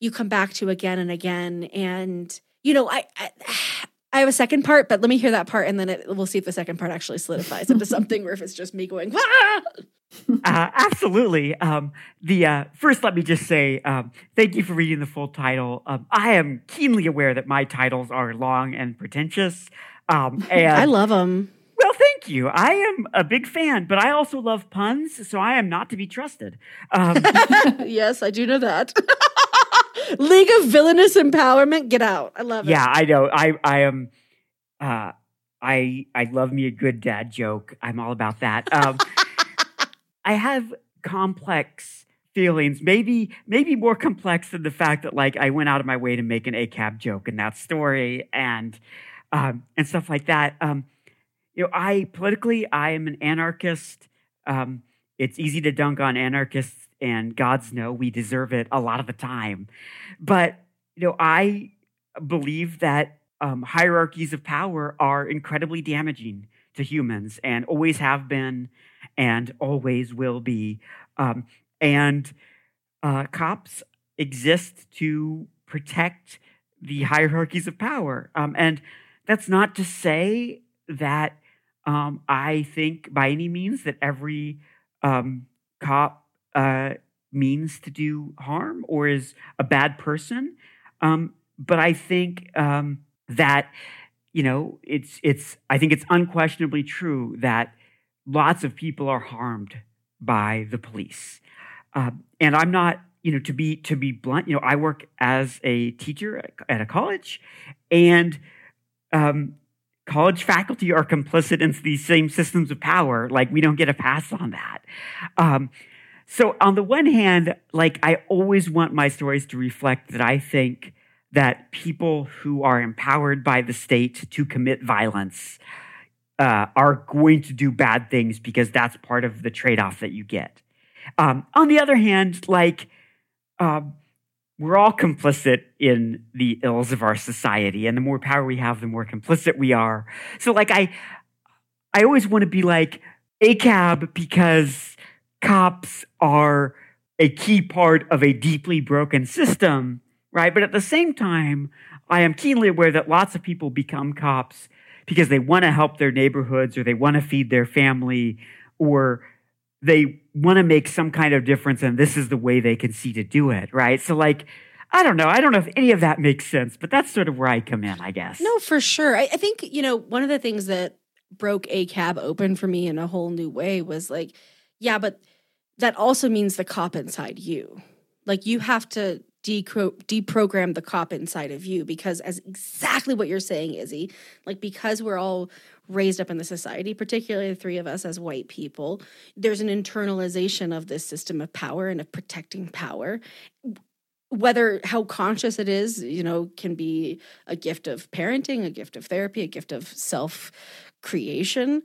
you come back to again and again? And, you know, I, I I have a second part, but let me hear that part, and then it, we'll see if the second part actually solidifies into something, or if it's just me going. Ah! uh, absolutely. Um, the uh, first, let me just say um, thank you for reading the full title. Um, I am keenly aware that my titles are long and pretentious. Um, and I love them. Well, thank you. I am a big fan, but I also love puns, so I am not to be trusted. Um, yes, I do know that. League of Villainous Empowerment, get out. I love it. yeah, I know. I I am. Uh, I I love me a good dad joke. I'm all about that. Um, I have complex feelings, maybe maybe more complex than the fact that like I went out of my way to make an ACAB joke in that story and um, and stuff like that. Um, you know, I politically I am an anarchist. Um, it's easy to dunk on anarchists, and gods know we deserve it a lot of the time. But you know, I believe that um, hierarchies of power are incredibly damaging to humans and always have been and always will be. Um, and uh, cops exist to protect the hierarchies of power. Um, and that's not to say that um, I think by any means that every um, cop uh, means to do harm or is a bad person. Um, but I think um, that you know it's it's I think it's unquestionably true that lots of people are harmed by the police, uh, and I'm not you know to be to be blunt. You know, I work as a teacher at a college, and um, college faculty are complicit in these same systems of power. Like we don't get a pass on that. Um, so on the one hand, like I always want my stories to reflect that I think that people who are empowered by the state to commit violence uh, are going to do bad things because that's part of the trade-off that you get. Um, on the other hand, like um, we're all complicit in the ills of our society, and the more power we have, the more complicit we are. So, like I, I always want to be like ACAB because cops are a key part of a deeply broken system, right? But at the same time, I am keenly aware that lots of people become cops because they want to help their neighborhoods or they want to feed their family or they want to make some kind of difference and this is the way they can see to do it, right? So like I don't know. I don't know if any of that makes sense, but that's sort of where I come in, I guess. No, for sure. I, I think, you know, one of the things that broke ACAB open for me in a whole new way was like, yeah, but that also means the cop inside you. Like you have to deprogram the cop inside of you because as exactly what you're saying, Izzy, like because we're all raised up in the society, particularly the three of us as white people, there's an internalization of this system of power and of protecting power whether how conscious it is, you know, can be a gift of parenting, a gift of therapy, a gift of self creation,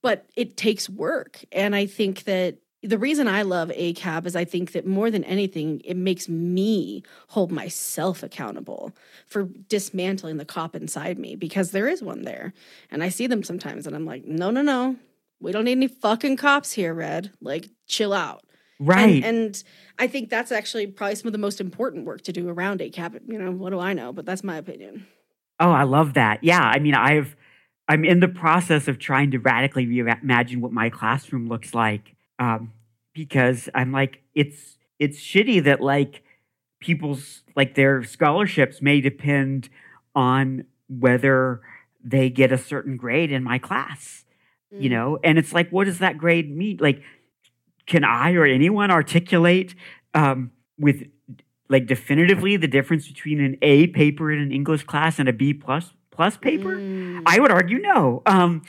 but it takes work. And I think that the reason I love ACAB is I think that more than anything, it makes me hold myself accountable for dismantling the cop inside me because there is one there. And I see them sometimes and I'm like, no, no, no. We don't need any fucking cops here, Red. Like, chill out. Right. And, and, I think that's actually probably some of the most important work to do around ACAB. You know, what do I know? But that's my opinion. Oh, I love that. Yeah. I mean, I've, I'm in the process of trying to radically reimagine what my classroom looks like. Um, because I'm like, it's, it's shitty that like people's, like their scholarships may depend on whether they get a certain grade in my class, mm. you know? And it's like, what does that grade mean? Like, can I or anyone articulate um, with like definitively the difference between an A paper in an English class and a B plus plus paper? Mm. I would argue no. Um,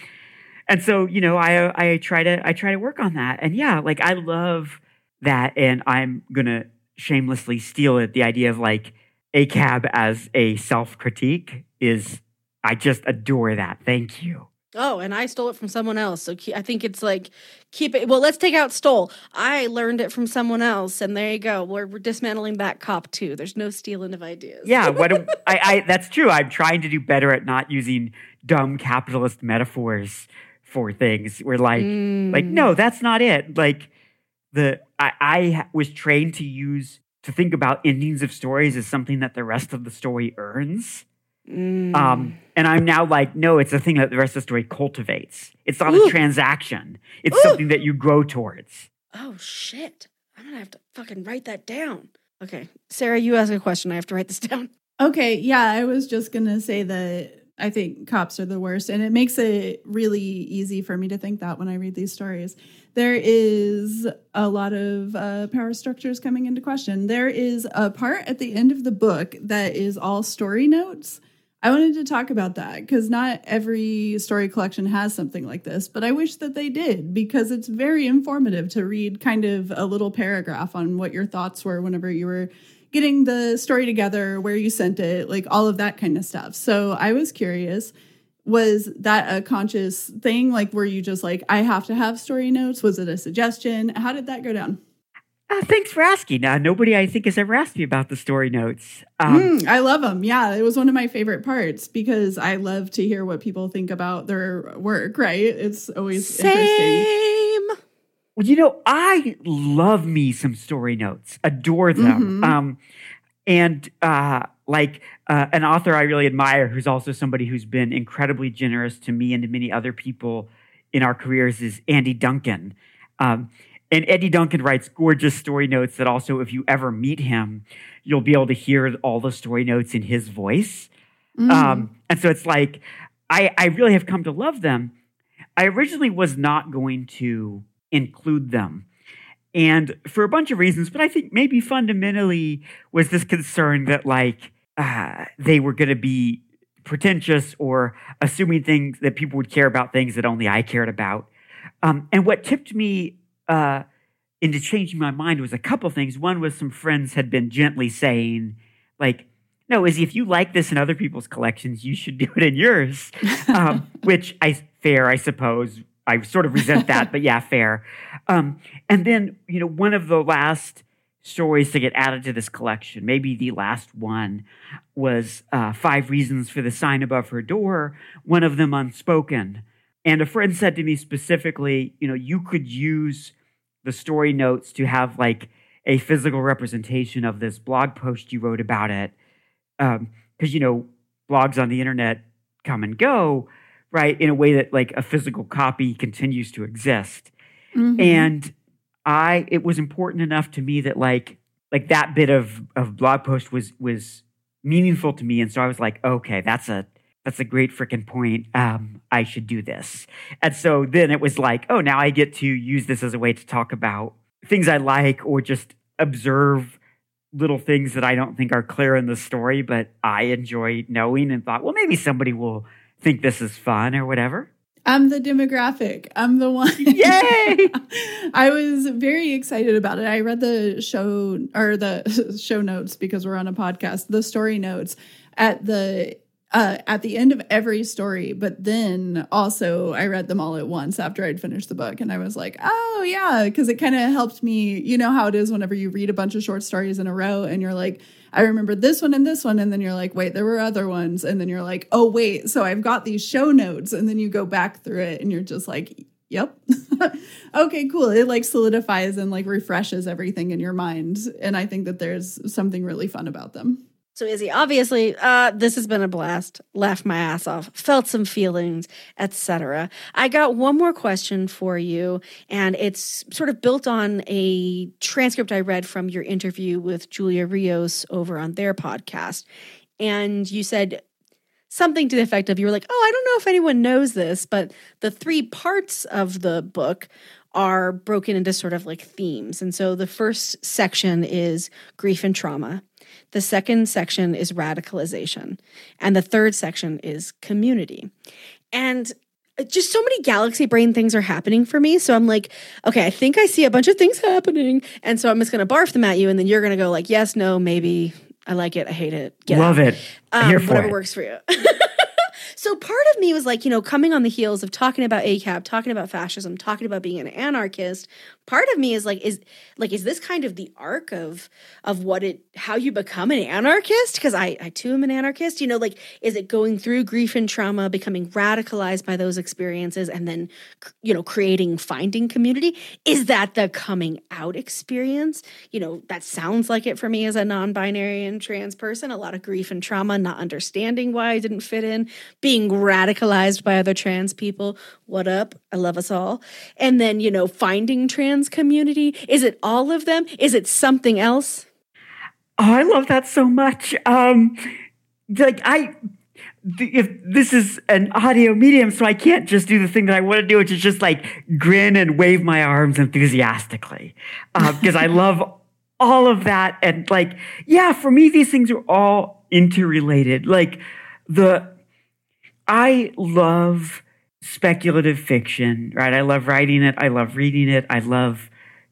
and so you know, I I try to I try to work on that, and yeah, like I love that, and I'm gonna shamelessly steal it. The idea of like ACAB as a self critique is I just adore that. Thank you. Oh, and I stole it from someone else. So I think it's like keep it. Well, let's take out stole. I learned it from someone else, and there you go. We're, we're dismantling that cop too. There's no stealing of ideas. Yeah, what I, I that's true. I'm trying to do better at not using dumb capitalist metaphors for things. We're like, mm. like no, that's not it. Like the I, I was trained to use to think about endings of stories as something that the rest of the story earns Um, and I'm now like, no, it's a thing that the rest of the story cultivates. It's not Ooh. a transaction. It's Ooh. something that you grow towards. Oh shit! I'm gonna have to fucking write that down. Okay, Sarah, you ask a question. I have to write this down. Okay, yeah, I was just gonna say that I think cops are the worst, and it makes it really easy for me to think that when I read these stories. There is a lot of uh, power structures coming into question. There is a part at the end of the book that is all story notes. I wanted to talk about that because not every story collection has something like this, but I wish that they did because it's very informative to read kind of a little paragraph on what your thoughts were whenever you were getting the story together, where you sent it, like all of that kind of stuff. So I was curious was that a conscious thing? Like, were you just like, I have to have story notes? Was it a suggestion? How did that go down? Uh, thanks for asking. Uh, nobody, I think, has ever asked me about the story notes. Um, Mm, I love them. Yeah, it was one of my favorite parts because I love to hear what people think about their work, right? It's always interesting. Well, you know, I love me some story notes, adore them. Mhm. Um, and uh, like uh, an author I really admire, who's also somebody who's been incredibly generous to me and to many other people in our careers, is Andy Duncan. Um, and Andy Duncan writes gorgeous story notes that also, if you ever meet him, you'll be able to hear all the story notes in his voice. Mm. Um, and so it's like, I, I really have come to love them. I originally was not going to include them. And for a bunch of reasons, but I think maybe fundamentally was this concern that like uh, they were going to be pretentious or assuming things that people would care about things that only I cared about. Um, and what tipped me uh, into changing my mind was a couple things. One was some friends had been gently saying, like, no, Izzy, if you like this in other people's collections, you should do it in yours. Um, which I fair, I suppose. I sort of resent that, but yeah, fair. Um, and then, you know, one of the last stories to get added to this collection, maybe the last one, was uh, Five Reasons for the Sign Above Her Door, one of them unspoken. And a friend said to me specifically, you know, you could use the story notes to have like a physical representation of this blog post you wrote about it. Because, you know, blogs on the internet come and go, right? In a way that like a physical copy continues to exist. Mhm. And I, it was important enough to me that like, like that bit of, of blog post was, was meaningful to me. And so I was like, okay, that's a, that's a great freaking point. Um, I should do this. And so then it was like, oh, now I get to use this as a way to talk about things I like or just observe little things that I don't think are clear in the story, but I enjoy knowing and thought, well, maybe somebody will think this is fun or whatever. I'm the demographic. I'm the one. Yay! I was very excited about it. I read the show or the show notes because we're on a podcast, the story notes at the uh, at the end of every story, but then also I read them all at once after I'd finished the book, and I was like, "Oh yeah," because it kind of helped me. You know how it is whenever you read a bunch of short stories in a row, and you're like, "I remember this one and this one," and then you're like, "Wait, there were other ones," and then you're like, "Oh wait, so I've got these show notes," and then you go back through it, and you're just like, "Yep, okay, cool." It like solidifies and like refreshes everything in your mind, and I think that there's something really fun about them. So Izzy, obviously, uh, this has been a blast. Laughed my ass off, felt some feelings, etc. I got one more question for you, and it's sort of built on a transcript I read from your interview with Julia Rios over on their podcast. And you said something to the effect of you were like, "Oh, I don't know if anyone knows this, but the three parts of the book are broken into sort of like themes. And so the first section is grief and trauma. The second section is radicalization. And the third section is community. And just so many galaxy brain things are happening for me. So I'm like, okay, I think I see a bunch of things happening. And so I'm just going to barf them at you. And then you're going to go like, yes, no, maybe. I like it. I hate it. Get Love out. it. Um, Here for whatever it. works for you. So part of me was like, you know, coming on the heels of talking about ACAB, talking about fascism, talking about being an anarchist. Part of me is like, is like, is this kind of the arc of of what it how you become an anarchist? Because I I too am an anarchist. You know, like, is it going through grief and trauma, becoming radicalized by those experiences, and then you know, creating finding community? Is that the coming out experience? You know, that sounds like it for me as a non-binary and trans person. A lot of grief and trauma, not understanding why I didn't fit in, being radicalized by other trans people. What up? I love us all. And then, you know, finding trans community. Is it all of them? Is it something else? Oh, I love that so much. Um, like I, if this is an audio medium, so I can't just do the thing that I want to do, which is just like grin and wave my arms enthusiastically, because uh, I love all of that. And like, yeah, for me, these things are all interrelated. Like the, I love speculative fiction, right? I love writing it. I love reading it. I love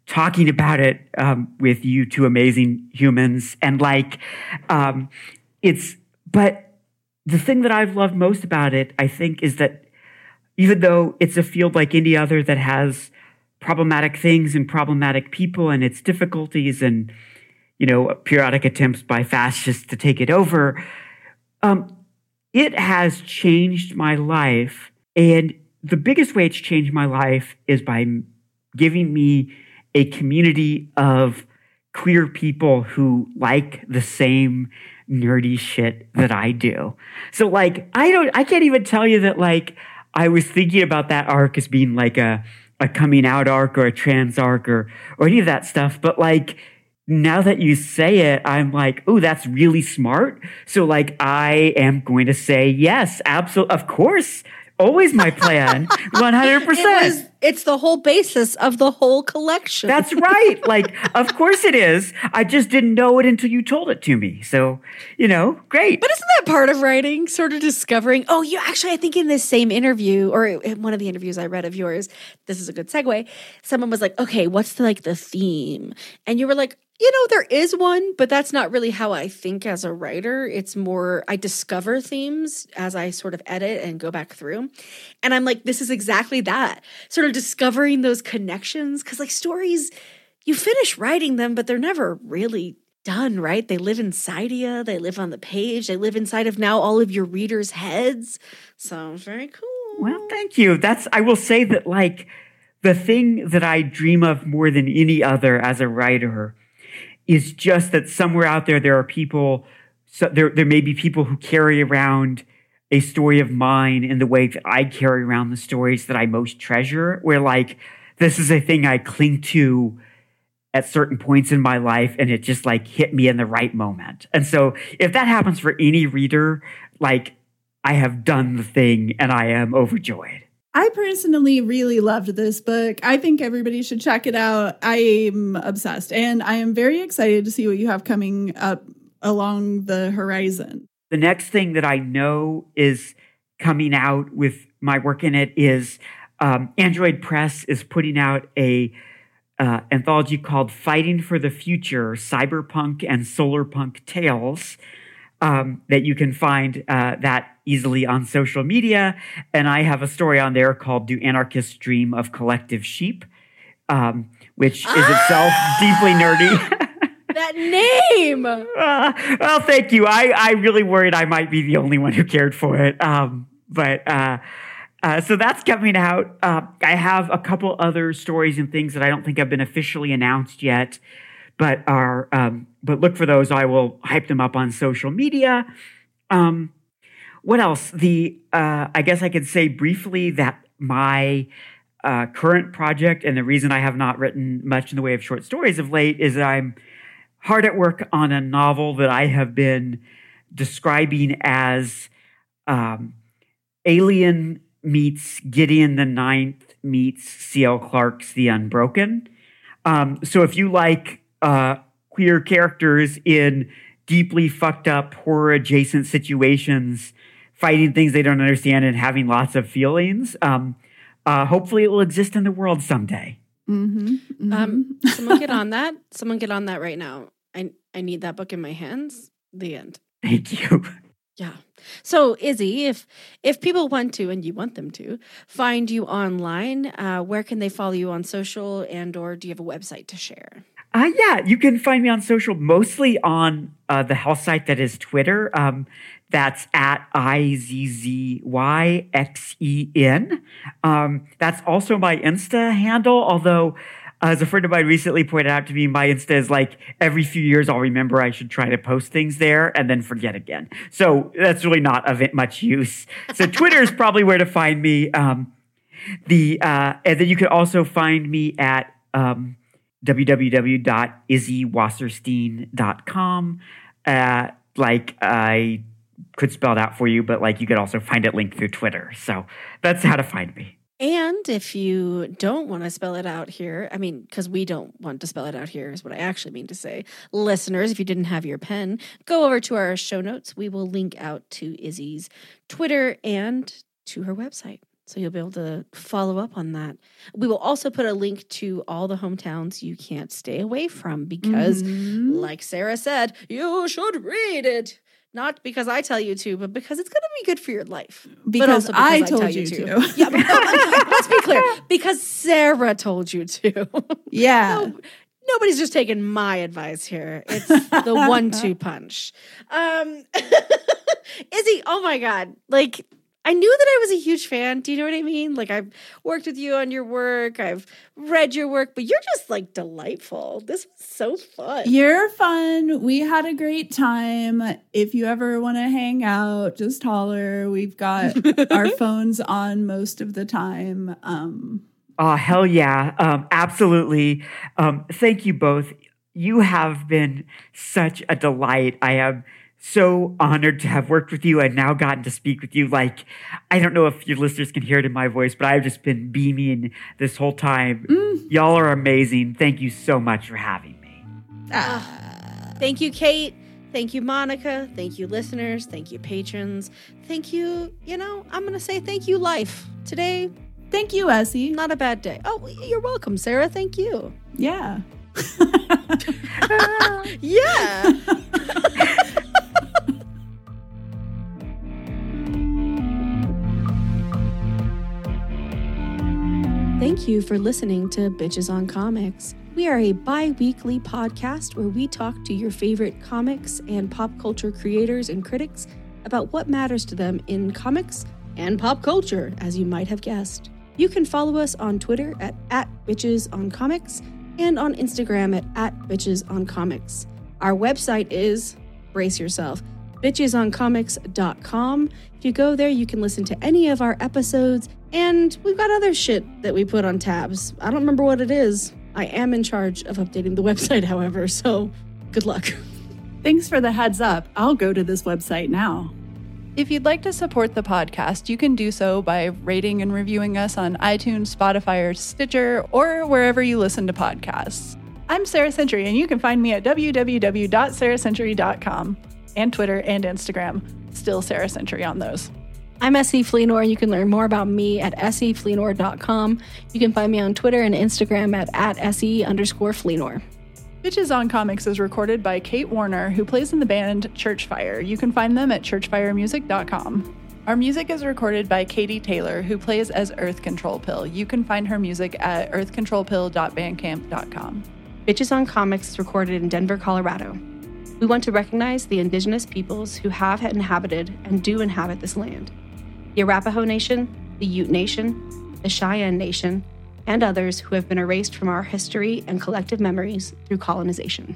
talking about it um, with you two amazing humans. And like, um, it's, but the thing that I've loved most about it, I think, is that even though it's a field like any other that has problematic things and problematic people and its difficulties and you know periodic attempts by fascists to take it over um, it has changed my life and the biggest way it's changed my life is by giving me a community of queer people who like the same nerdy shit that I do. So like I don't I can't even tell you that like I was thinking about that arc as being like a a coming out arc or a trans arc or or any of that stuff, but like now that you say it, I'm like, oh, that's really smart. So like I am going to say yes, absolutely of course always my plan 100% it's the whole basis of the whole collection. That's right like of course it is. I just didn't know it until you told it to me. So you know great. But isn't that part of writing sort of discovering oh you actually i think in this same interview or in one of the interviews i read of yours this is a good segue someone was like okay what's the, like the theme? And you were like you know, there is one, but that's not really how I think as a writer. It's more, I discover themes as I sort of edit and go back through. And I'm like, this is exactly that sort of discovering those connections. Cause like stories, you finish writing them, but they're never really done, right? They live inside you, they live on the page, they live inside of now all of your readers' heads. Sounds very cool. Well, thank you. That's, I will say that like, the thing that I dream of more than any other as a writer is just that somewhere out there there are people so there there may be people who carry around a story of mine in the way that I carry around the stories that I most treasure where like this is a thing I cling to at certain points in my life and it just like hit me in the right moment. And so if that happens for any reader like I have done the thing and I am overjoyed. I personally really loved this book. I think everybody should check it out. I'm obsessed and I am very excited to see what you have coming up along the horizon. The next thing that I know is coming out with my work in it is um, Android Press is putting out a uh, anthology called Fighting for the Future Cyberpunk and Solarpunk Tales um, that you can find uh, that easily on social media. And I have a story on there called Do Anarchists Dream of Collective Sheep, um, which is ah! itself deeply nerdy. that name. Uh, well, thank you. I, I really worried I might be the only one who cared for it. Um, but uh, uh, so that's coming out. Uh, I have a couple other stories and things that I don't think have been officially announced yet but are um, but look for those. I will hype them up on social media. Um, what else? The uh, I guess I could say briefly that my uh, current project and the reason I have not written much in the way of short stories of late is that I'm hard at work on a novel that I have been describing as um, Alien meets Gideon the Ninth meets C.L. Clark's The Unbroken. Um, so if you like uh, queer characters in deeply fucked up horror adjacent situations, fighting things they don't understand and having lots of feelings. Um, uh, hopefully, it will exist in the world someday. Mm-hmm, mm-hmm. Um, someone get on that. Someone get on that right now. I I need that book in my hands. The end. Thank you. Yeah. So Izzy, if if people want to and you want them to find you online, uh, where can they follow you on social and or do you have a website to share? Uh, yeah, you can find me on social, mostly on uh, the health site that is Twitter. Um, that's at I Z Z Y X E N. Um, that's also my Insta handle, although. As a friend of mine recently pointed out to me, my Insta is like every few years I'll remember I should try to post things there and then forget again. So that's really not of much use. So Twitter is probably where to find me. Um, the uh, and then you can also find me at um, www.izzywasserstein.com. Uh, like I could spell it out for you, but like you could also find it linked through Twitter. So that's how to find me. And if you don't want to spell it out here, I mean, because we don't want to spell it out here, is what I actually mean to say. Listeners, if you didn't have your pen, go over to our show notes. We will link out to Izzy's Twitter and to her website. So you'll be able to follow up on that. We will also put a link to all the hometowns you can't stay away from because, Mhm. like Sarah said, you should read it. Not because I tell you to, but because it's going to be good for your life. but Because also I tell told you to. Yeah, but let's be clear. Because Sarah told you to. Yeah. No, nobody's just taking my advice here. It's the one-two punch. Um, Izzy, oh my god, like I knew that I was a huge fan. Do you know what I mean? Like I've worked with you on your work, I've read your work, but you're just like delightful. This was so fun. You're fun. We had a great time. If you ever want to hang out, just holler. We've got our phones on most of the time. Um, Oh, hell yeah. Um, absolutely. Um, thank you both. You have been such a delight. I am so honored to have worked with you and now gotten to speak with you. Like, I don't know if your listeners can hear it in my voice, but I've just been beaming this whole time. Mm. Y'all are amazing. Thank you so much for having me. Ah. Thank you, Kate. Thank you, Monica. Thank you, listeners. Thank you, patrons. Thank you, you know, I'm going to say thank you, life. Today, thank you, Essie. Not a bad day. Oh, you're welcome, Sarah. Thank you. yeah. Yeah. Thank you for listening to Bitches on Comics. We are a bi weekly podcast where we talk to your favorite comics and pop culture creators and critics about what matters to them in comics and pop culture, as you might have guessed. You can follow us on Twitter at, at Bitches on Comics and on Instagram at, at Bitches on Comics. Our website is, brace yourself, bitchesoncomics.com. If you go there, you can listen to any of our episodes, and we've got other shit that we put on tabs. I don't remember what it is. I am in charge of updating the website, however, so good luck. Thanks for the heads up. I'll go to this website now. If you'd like to support the podcast, you can do so by rating and reviewing us on iTunes, Spotify, or Stitcher, or wherever you listen to podcasts. I'm Sarah Century, and you can find me at www.sarahcentury.com and Twitter and Instagram. Still Sarah Century on those. I'm Essie Fleenor. You can learn more about me atessiefleenor.com. You can find me on Twitter and Instagram at, at essie underscore Fleenor. Bitches on Comics is recorded by Kate Warner, who plays in the band Churchfire. You can find them at churchfiremusic.com. Our music is recorded by Katie Taylor, who plays as Earth Control Pill. You can find her music at earthcontrolpill.bandcamp.com. Bitches on Comics is recorded in Denver, Colorado. We want to recognize the indigenous peoples who have inhabited and do inhabit this land the Arapaho Nation, the Ute Nation, the Cheyenne Nation, and others who have been erased from our history and collective memories through colonization.